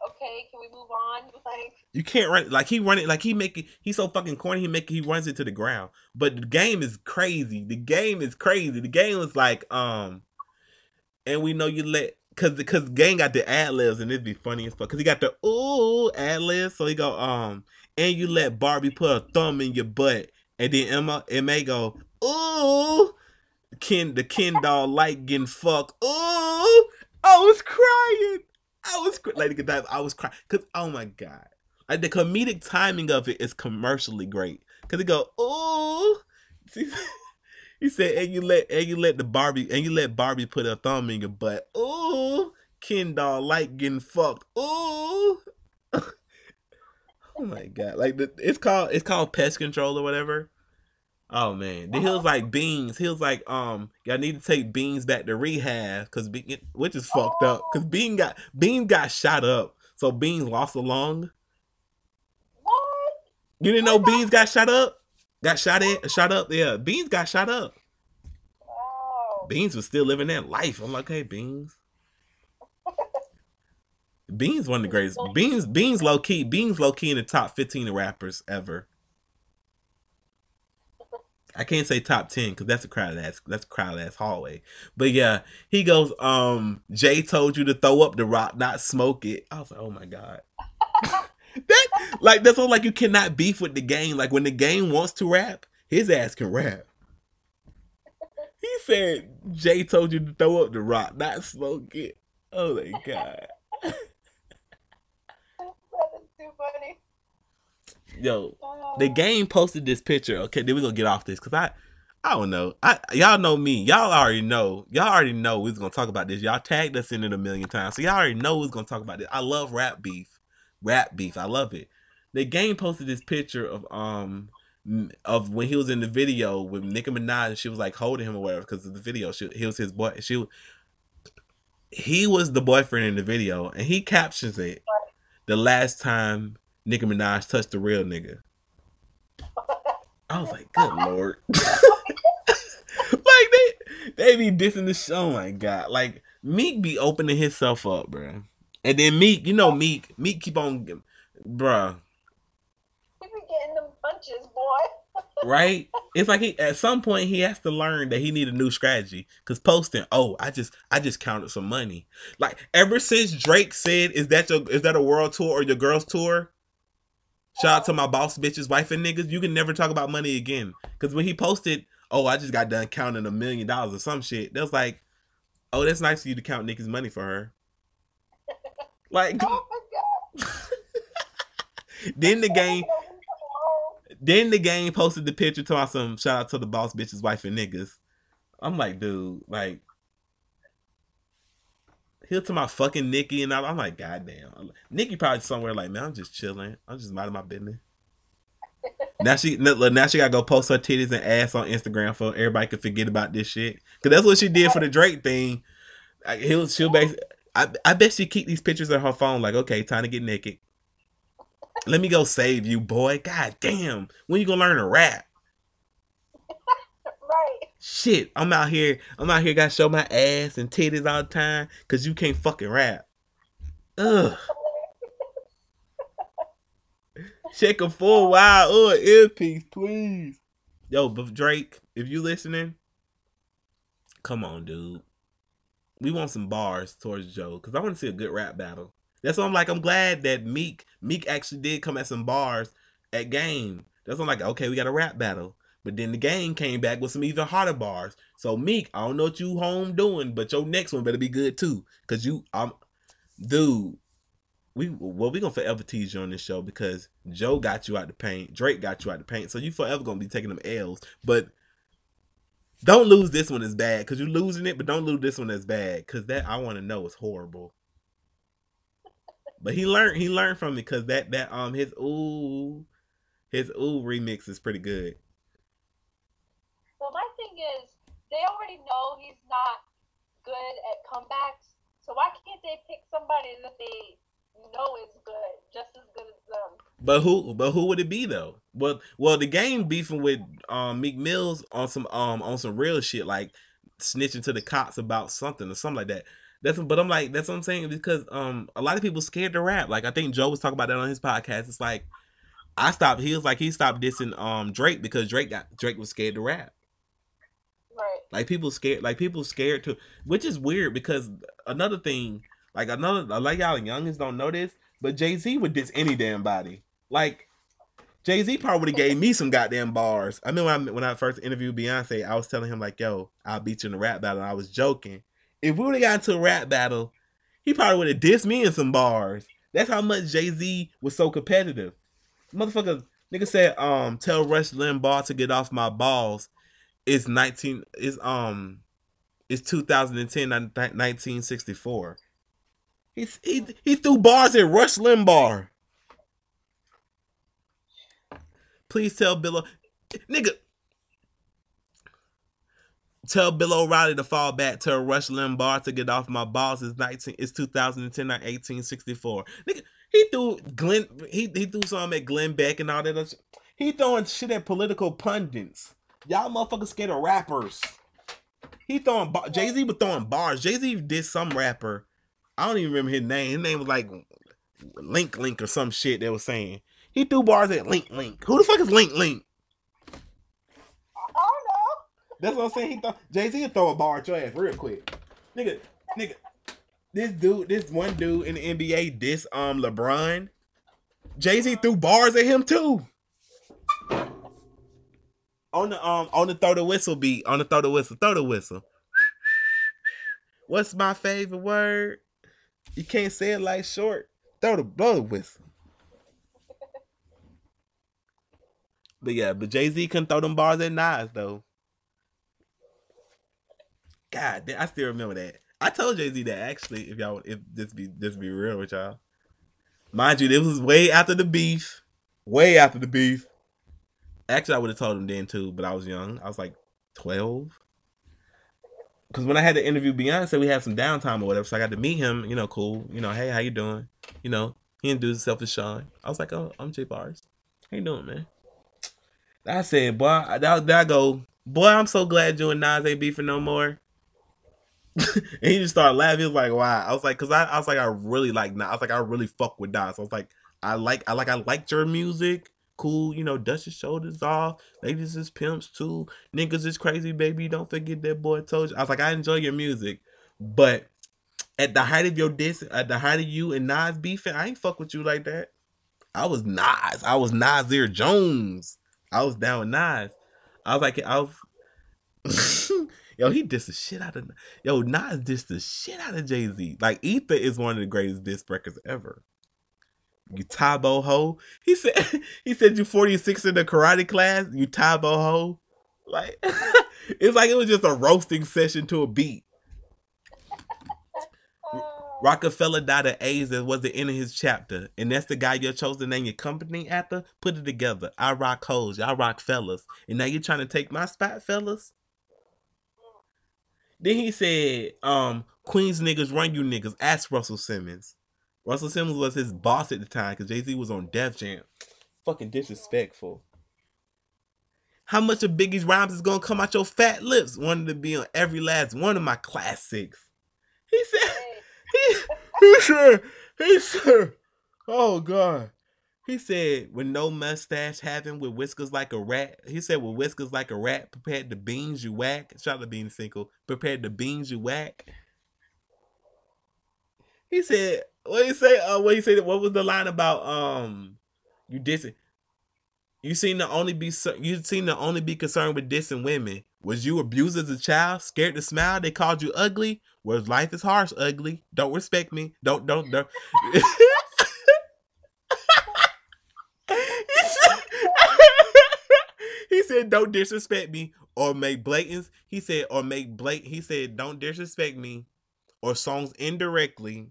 okay, can we move on? Like You can't run like he run it like he make it. He's so fucking corny. He make it, he runs it to the ground. But the game is crazy. The game is crazy. The game is like um, and we know you let cause because gang got the ad libs and it'd be funny as fuck. Cause he got the ooh ad libs. So he go um, and you let Barbie put a thumb in your butt, and then Emma it may go ooh, Ken the Ken doll like getting fucked. Ooh, I was crying. I was cr- like that. I was crying because oh my god, like the comedic timing of it is commercially great. Cause it go ooh, <laughs> he said, and you let and you let the Barbie and you let Barbie put a thumb in your butt. Ooh, Ken doll like getting fucked. Ooh. <laughs> oh my god, like the, it's called it's called pest control or whatever. Oh man, then he was like Beans. He was like, um, y'all need to take Beans back to rehab because which is fucked up because Bean got Bean got shot up, so Beans lost a lung. what? You didn't know Beans got shot up? Got shot in, shot up. Yeah, Beans got shot up. Wow. Beans was still living that life. I'm like, hey, Beans. <laughs> Beans one of the greatest. Beans, Beans low key. Beans low key in the top 15 of rappers ever. I can't say top 10 because that's a crowded ass. That's a crowded ass hallway. But yeah, he goes. Um, Jay told you to throw up the rock, not smoke it. I was like, oh my god. <laughs> that like that's all. Like you cannot beef with the game. Like when the game wants to rap, his ass can rap. He said Jay told you to throw up the rock, not smoke it. Oh my god. <laughs> That is too funny. Yo, the game posted this picture. Okay, then we gonna get off this because I, I don't know. I y'all know me. Y'all already know. Y'all already know we was gonna talk about this. Y'all tagged us in it a million times, so y'all already know we was gonna talk about this. I love rap beef, rap beef. I love it. The game posted this picture of um of when he was in the video with Nicki Minaj and she was like holding him or whatever because of the video. She he was his boy. She he was the boyfriend in the video and he captions it the last time Nicki Minaj touched the real nigga. I was like, good lord. <laughs> like they they be dissing the show. Oh my god. Like Meek be opening himself up, bro. And then Meek, you know Meek, Meek keep on bruh. He be getting them punches, boy. <laughs> Right? It's like he at some point he has to learn that he need a new strategy. Cause posting, oh, I just I just counted some money. Like ever since Drake said, is that your is that a world tour or your girls tour? Shout out to my boss bitches, wife and niggas. You can never talk about money again. Cause when he posted, oh, I just got done counting a million dollars or some shit. That was like, oh, that's nice of you to count Nicki's money for her. <laughs> Like Oh my <laughs> god. then the <laughs> game Then the game posted the picture to my some shout out to the boss bitches, wife and niggas. I'm like, dude, like he'll to my fucking Nicki and. I'm like, goddamn. Nicki probably somewhere like, man, I'm just chilling. I'm just minding my business. now she now she gotta go post her titties and ass on Instagram for everybody can forget about this shit. Cause that's what she did for the Drake thing. Like, he'll she'll I, I bet she keep these pictures on her phone like, okay, time to get naked. Let me go save you, boy. God damn. When you gonna learn to rap? Shit, I'm out here. I'm out here. Got to show my ass and titties all the time because you can't fucking rap. Ugh. <laughs> Check a full wild or earpiece, please. Yo, but Drake, if you listening, come on, dude. We want some bars towards Joe because I want to see a good rap battle. That's why I'm like, I'm glad that Meek Meek actually did come at some bars at game. That's why I'm like, okay, we got a rap battle. But then the game came back with some even harder bars. So Meek, I don't know what you home doing, but your next one better be good too. Cause you I'm dude. We well, we gonna forever tease you on this show because Joe got you out the paint, Drake got you out the paint, so you forever gonna be taking them L's. But don't lose this one as bad because you're losing it, but don't lose this one as bad because that I want to know is horrible. But he learned he learned from it because that that um his ooh his ooh remix is pretty good. Is, they already know he's not good at comebacks. So why can't they pick somebody that they know is good, just as good as them? But who but who would it be though? Well well the game beefing with um Meek Mills on some um on some real shit like snitching to the cops about something or something like that. That's but I'm like that's what I'm saying because um a lot of people scared to rap. Like I think Joe was talking about that on his podcast. It's like I stopped. He was like he stopped dissing um Drake because Drake got Drake was scared to rap. Like people scared. Like people scared to, which is weird because another thing, like another like y'all youngins don't know this, but Jay Z would diss any damn body. Like Jay Z probably would have gave me some goddamn bars. I mean when I when I first interviewed Beyonce, I was telling him like, "Yo, I'll beat you in a rap battle." And I was joking. If we would have got into a rap battle, he probably would have dissed me in some bars. That's how much Jay Z was so competitive. Motherfucker, nigga said, um, tell Rush Limbaugh to get off my balls. It's nineteen. It's um, it's 2010, 1964. He's he he threw bars at Rush Limbaugh. Please tell Bill, o- nigga. Tell Bill O'Reilly to fall back. Tell Rush Limbaugh to get off my balls. It's nineteen. It's 2010, not 1864. Nigga, he threw Glenn. He he threw something at Glenn Beck and all that. He throwing shit at political pundits. Y'all motherfuckers scared of rappers. He throwing Jay Z was throwing bars. Jay Z did some rapper. I don't even remember his name. His name was like Link Link or some shit. They was saying he threw bars at Link Link. Who the fuck is Link Link? I don't know. That's what I'm saying. He thought Jay Z throw a bar at your ass real quick, nigga. Nigga, this dude, this one dude in the NBA, this um LeBron, Jay Z threw bars at him too. On the um on the throw the whistle beat, on the throw the whistle, throw the whistle. What's my favorite word? You can't say it like short. Throw the blow the whistle. But yeah, but Jay Z couldn't throw them bars at Nas though. God, I still remember that. I told Jay Z that actually. If y'all, if this be this be real with y'all, mind you, this was way after the beef, way after the beef. Actually, I would have told him then too, but I was young. I was like twelve. Because when I had to interview Beyonce, we had some downtime or whatever, so I got to meet him. You know, cool. You know, hey, how you doing? You know, he introduced himself to Sean. I was like, oh, I'm Jay Bars. How you doing, man? I said, boy, that, that I go, boy, I'm so glad you and Nas ain't beefing no more. <laughs> and he just started laughing. He was like, "Wow!" I was like, "Cause I, I was like, I really like Nas. I was like, I really fuck with Nas. I was like, I like, I like, I liked your music. Cool, you know, dust your shoulders off. Ladies is pimps too. Niggas is crazy, baby. Don't forget that boy told you. I was like, I enjoy your music, but at the height of your diss, at the height of you and Nas beefing, I ain't fuck with you like that. I was Nas. I was Nasir Jones. I was down with Nas. I was like, I was. <laughs> Yo, he dissed the shit out of Yo, Nas dissed the shit out of Jay Z. Like Ether is one of the greatest diss records ever. You Tae Bo ho. He said <laughs> he said you 46 in the karate class, you Tae Bo ho. Like <laughs> it's like it was just a roasting session to a beat. <laughs> Rockefeller died of AIDS that was the end of his chapter. And that's the guy you chose to name your company after? Put it together. I rock hoes, y'all rock fellas. And now you're trying to take my spot, fellas? Then he said, um, Queens niggas run you niggas. Ask Russell Simmons. Russell Simmons was his boss at the time because Jay Z was on Def Jam. Fucking disrespectful. How much of Biggie's rhymes is gonna come out your fat lips? Wanted to be on every last one of my classics. He said, <laughs> he, he said, he said, oh God. He said, with no mustache having, with whiskers like a rat. He said, with whiskers like a rat, prepared the beans you whack. Shout out to Bean Single. Prepared the beans you whack. He said, what you say? Uh, what he said? What was the line about? Um, you dissing. You seem to only be you seem to only be concerned with dissing women. Was you abused as a child? Scared to smile? They called you ugly. Was life is harsh, ugly? Don't respect me. Don't don't don't. <laughs> he said, "Don't disrespect me or make blatants." He said, "Or make blatant." He said, "Don't disrespect me or songs indirectly."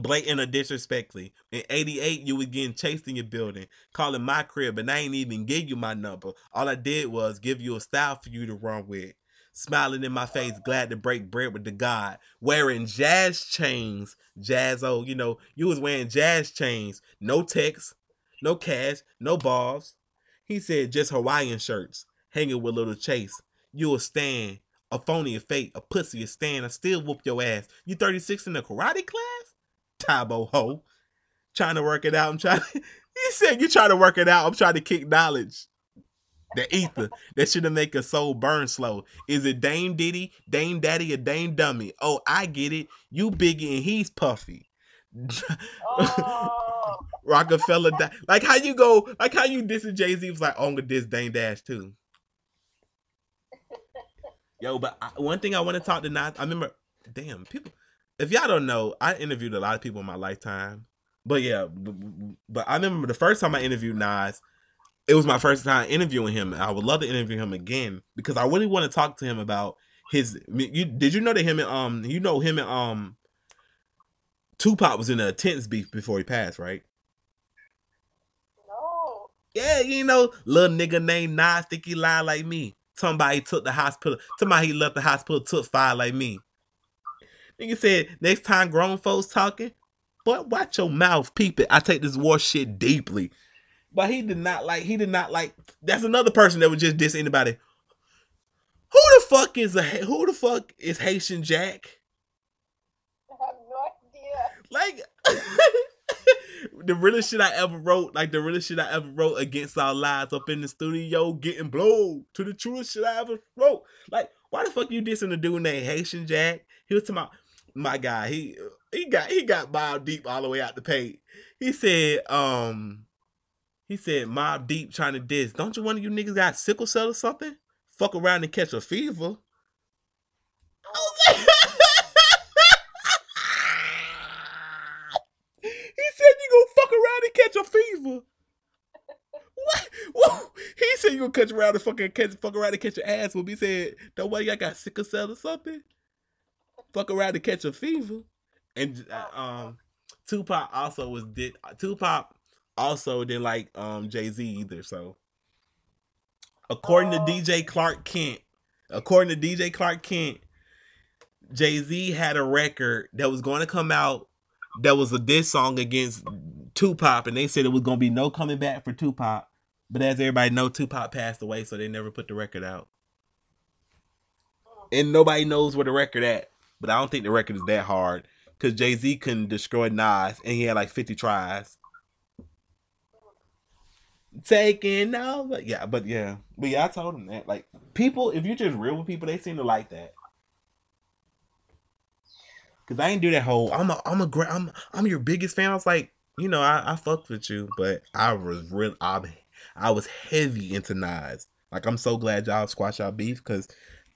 Blatant or disrespectfully. In 88, you was getting chased in your building, calling my crib, and I ain't even give you my number. All I did was give you a style for you to run with. Smiling in my face, glad to break bread with the God. Wearing jazz chains, jazz, oh, you know, you was wearing jazz chains. No text, no cash, no balls. He said just Hawaiian shirts, hanging with little Chase. You will stand a phony, a fake, a pussy, a stand. I still whoop your ass. You 36 in the karate class? Tae Bo ho. Trying to work it out. I'm trying. To, <laughs> he said you trying to work it out. I'm trying to kick knowledge. The ether that should make a soul burn slow. Is it Dame Diddy, Dame Daddy, or Dame Dummy? Oh, I get it. You biggie and he's puffy. Oh, <laughs> Rockefeller, di- like how you go, like how you dissing Jay Z was like, oh, I'm gonna diss Dame Dash too. <laughs> Yo, but I, one thing I want to talk to Nas, I remember, damn people. If y'all don't know, I interviewed a lot of people in my lifetime, but yeah, but, but I remember the first time I interviewed Nas, it was my first time interviewing him. I would love to interview him again because I really want to talk to him about his. You did you know that him and um you know him and um Tupac was in a tense beef before he passed, right? no. Yeah, you know, little nigga named Nas think he lie like me. Somebody took the hospital. Somebody he left the hospital took fire like me. Nigga said next time grown folks talking, but watch your mouth, peep it. I take this war shit deeply. But he did not like. He did not like. That's another person that would just diss anybody. Who the fuck is a who the fuck is Haitian Jack? I have no idea. Like <laughs> the realest shit I ever wrote, like the realest shit I ever wrote against our lives up in the studio, getting blown to the truest shit I ever wrote. Like, why the fuck you dissing a dude named Haitian Jack? He was talking about my guy. He he got he got Mobb Deep all the way out the page. He said, um, he said Mobb Deep trying to diss. Don't you one of you niggas got sickle cell or something? Fuck around and catch a fever. I he said you gonna fuck around and catch a fever. What? Whoa. He said you gonna catch around and fucking catch fuck around and catch your ass. When he said that way y'all got sickle cell or something. Fuck around to catch a fever. And uh, um, Tupac also was did Tupac also didn't like um Jay Z either. So according to Oh. DJ Clark Kent, according to DJ Clark Kent, Jay Z had a record that was going to come out that was a diss song against Tupac, and they said it was going to be no coming back for Tupac. But as everybody know, Tupac passed away, so they never put the record out. And nobody knows where the record at. But I don't think the record is that hard because Jay Z couldn't destroy Nas, and he had like fifty tries. Taking over, yeah, but yeah, but yeah, I told him that. Like people, if you're just real with people, they seem to like that. Cause I ain't do that whole. I'm a. I'm a. I'm. I'm your biggest fan. I was like, you know, I, I fucked with you, but I was real. I, I was heavy into Nas. Like I'm so glad y'all squash y'all beef because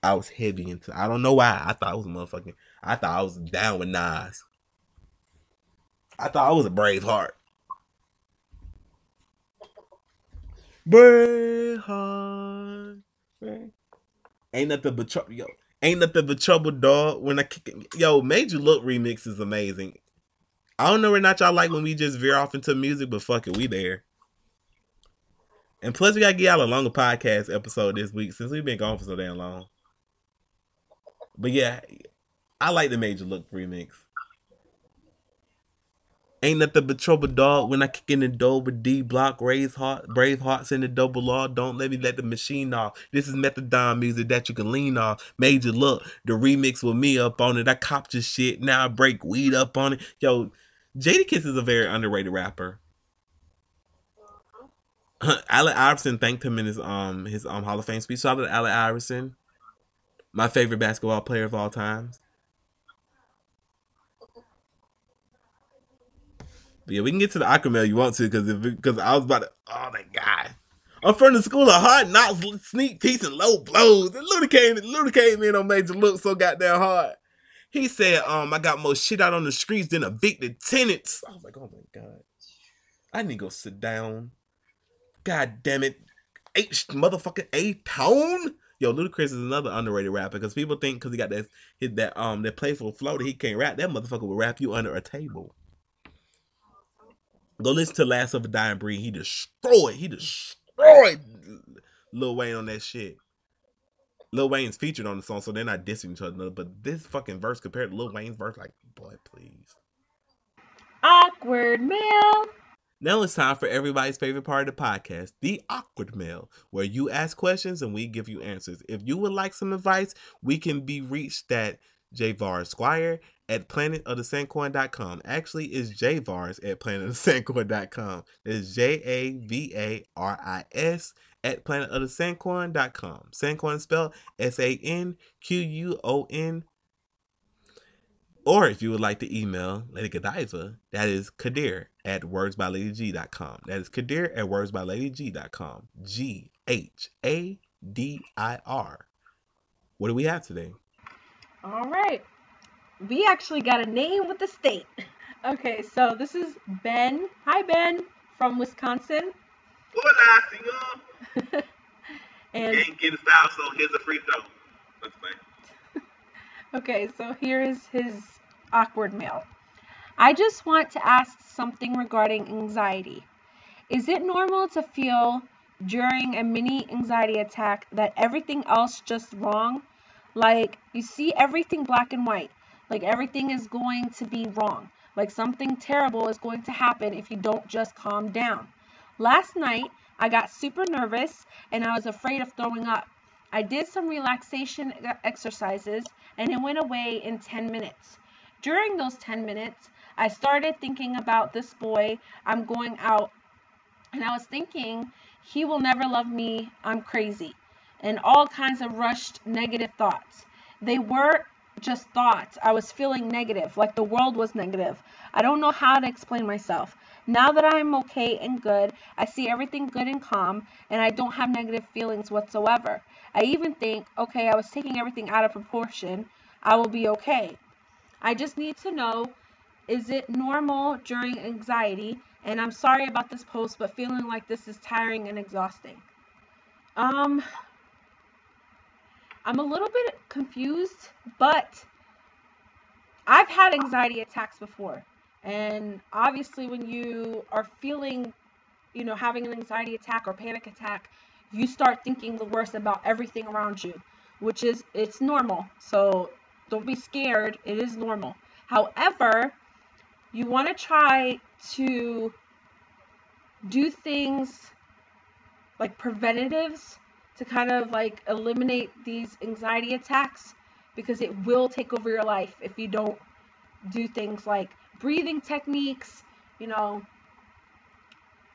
I was heavy into. I don't know why. I thought I was a motherfucking. I thought I was down with Nas. I thought I was a brave heart. Brave heart. Ain't nothing but trouble, yo. Ain't nothing but trouble, dog. When I kick it, yo, Major Look remix is amazing. I don't know where not y'all like when we just veer off into music, but fuck it, we there. And plus, we gotta get y'all a longer podcast episode this week since we've been gone for so damn long. But yeah, I like the Major Look remix. Ain't nothing but trouble, dog. When I kick in the door with D block, raise heart, brave hearts in the double law. Don't let me let the machine off. This is methadone music that you can lean off. Major look, the remix with me up on it. I copped your shit. Now I break weed up on it. Yo, Jadakiss is a very underrated rapper. Allen Iverson thanked him in his um his um Hall of Fame speech. Shout out to Allen Iverson, my favorite basketball player of all times. But yeah, we can get to the Aquamel you want to because because I was about to. Oh my god, I'm from the school of hard knocks, sneak peeks, and low blows. And Luda came, Luda came in on Major Look so goddamn hard. He said, "Um, I got more shit out on the streets than evicted tenants." I was like, "Oh my god, I need to go sit down." God damn it, H motherfucking A tone. Yo, Ludacris is another underrated rapper because people think because he got that hit that um that playful flow that he can't rap. That motherfucker will rap you under a table. Go listen to Last of a Dying Breed. He destroyed. He destroyed Lil Wayne on that shit. Lil Wayne's featured on the song, so they're not dissing each other. But this fucking verse compared to Lil Wayne's verse, like, boy, please. Awkward mail. Now it's time for everybody's favorite part of the podcast, the awkward mail, where you ask questions and we give you answers. If you would like some advice, we can be reached at jvar squire at planetofthesanquon.com. Actually, it's javaris at planetofthesanquon.com. It's J A V A R I S at planetofthesanquon.com. Sanquon spelled S A N Q U O N or if you would like to email Lady Godiva, that is Ghadir at wordsbyladyg.com. That is Ghadir at wordsbyladyg.com. G H A D I R. What do we have today? All right. We actually got a name with the state. <laughs> Okay, so this is Ben. Hi, Ben, from Wisconsin. Hola, senor. <laughs> and Can't get a style, so here's a free throw. That's fine. <laughs> Okay, so here is his awkward mail. I just want to ask something regarding anxiety. Is it normal to feel during a mini anxiety attack that everything else just wrong? Like you see everything black and white, like everything is going to be wrong, like something terrible is going to happen if you don't just calm down. Last night, I got super nervous and I was afraid of throwing up. I did some relaxation exercises and it went away in 10 minutes. During those 10 minutes, I started thinking about this boy I'm going out and I was thinking he will never love me. I'm crazy. And all kinds of rushed negative thoughts. They were just thoughts. I was feeling negative, like the world was negative. I don't know how to explain myself. Now that I'm okay and good, I see everything good and calm, and I don't have negative feelings whatsoever. I even think, okay, I was taking everything out of proportion. I will be okay. I just need to know is it normal during anxiety? And I'm sorry about this post, but feeling like this is tiring and exhausting. Um, I'm a little bit confused, but I've had anxiety attacks before. And obviously, when you are feeling, you know, having an anxiety attack or panic attack, you start thinking the worst about everything around you, which is, it's normal. So don't be scared. It is normal. However, you want to try to do things like preventatives to kind of like eliminate these anxiety attacks because it will take over your life if you don't do things like breathing techniques, you know,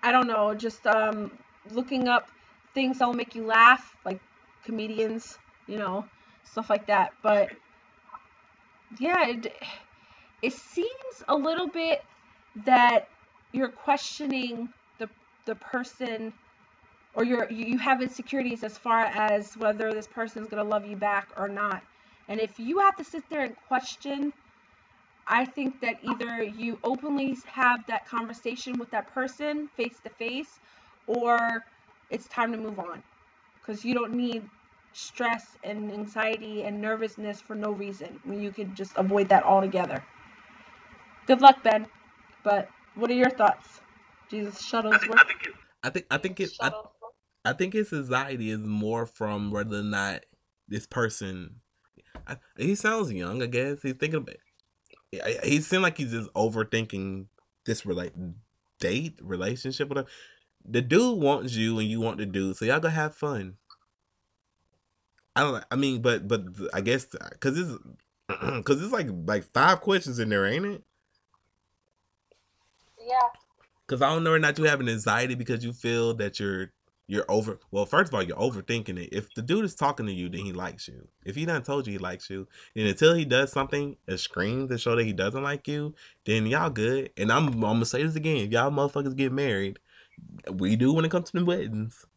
I don't know, just um, looking up things that will make you laugh, like comedians, you know, stuff like that. But yeah, it, it seems a little bit that you're questioning the the person or you're you have insecurities as far as whether this person is going to love you back or not. And if you have to sit there and question, I think that either you openly have that conversation with that person face to face or it's time to move on because you don't need stress and anxiety and nervousness for no reason when you could just avoid that altogether. Good luck, Ben. But what are your thoughts? Jesus Shuttlesworth. think it, I think I think it I, Shuttle. I think his anxiety is more from whether or not this person. I, he sounds young, I guess. He's thinking about. He, he seemed like he's just overthinking this relate date relationship whatever. The dude wants you and you want the dude, so y'all gonna have fun. I don't. I mean, but but I guess because it's <clears throat> because it's like like five questions in there, ain't it? Yeah. Because I don't know or not you having anxiety because you feel that you're you're over. Well, first of all, you're overthinking it. If the dude is talking to you, then he likes you. If he done told you he likes you, and until he does something, a scream to show that he doesn't like you, then y'all good. And I'm, I'm gonna say this again: if y'all motherfuckers get married, we do when it comes to the weddings.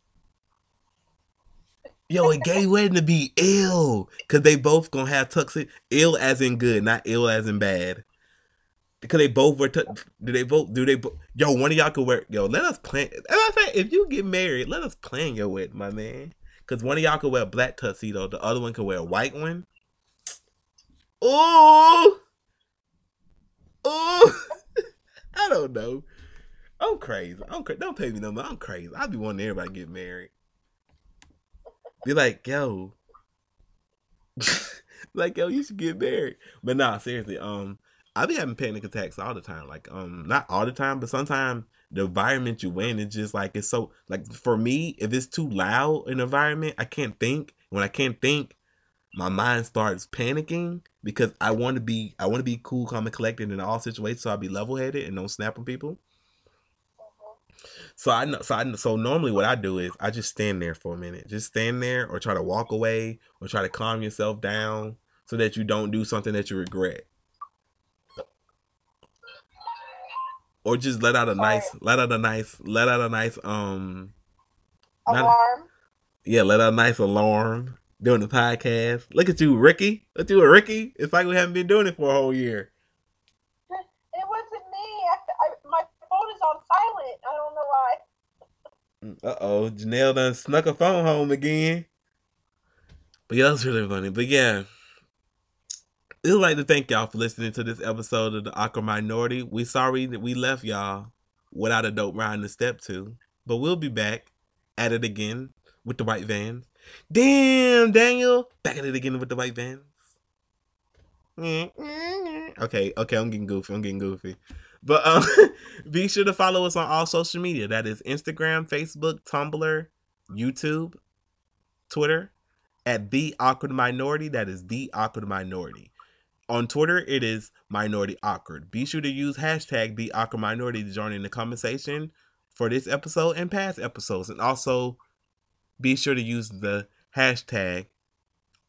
Yo, a gay wedding to be ill, cause they both gonna have tuxedo. Ill as in good, not ill as in bad. Because they both wear. Tu- do they both? Do they? Bo- yo, one of y'all could wear. Yo, let us plan. As I say, if you get married, let us plan your wedding, my man. Because one of y'all could wear a black tuxedo, the other one could wear a white one. Oh, oh, <laughs> I don't know. I'm crazy. I'm crazy. Don't pay me no money. I'm crazy. I be wanting everybody to get married. Be like, yo, <laughs> like yo, you should get married. But nah, seriously, um, I be having panic attacks all the time. Like, um, not all the time, but sometimes the environment you in is just like it's so like for me, if it's too loud an environment, I can't think. When I can't think, my mind starts panicking because I want to be I want to be cool, calm, and collected in all situations, so I'll be level headed and don't snap on people. So I know, so I so normally what I do is I just stand there for a minute, just stand there, or try to walk away, or try to calm yourself down, so that you don't do something that you regret, or just let out a nice, let out a nice, let out a nice um, Alarm. yeah, let out a nice alarm doing the podcast. Look at you, Ricky. Look at you, Ricky. It's like we haven't been doing it for a whole year. It wasn't me. I, I, my phone is on silent. I don't know why. Uh oh, Janelle done snuck a phone home again. But yeah, that's really funny. But yeah, I'd like to thank y'all for listening to this episode of the Awkward Minority. We sorry that we left y'all without a dope rhyme to step to, but we'll be back at it again with the white vans. Damn, Daniel, back at it again with the white vans. Okay, okay, I'm getting goofy. I'm getting goofy. But um, <laughs> be sure to follow us on all social media. That is Instagram, Facebook, Tumblr, YouTube, Twitter, at the awkward minority. That is the awkward minority. On Twitter, it is minority awkward. Be sure to use hashtag the awkward minority to join in the conversation for this episode and past episodes. And also be sure to use the hashtag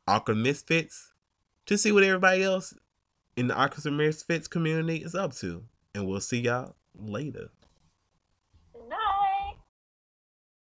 awkward misfits to see what everybody else in the awkward misfits community is up to. And we'll see y'all later.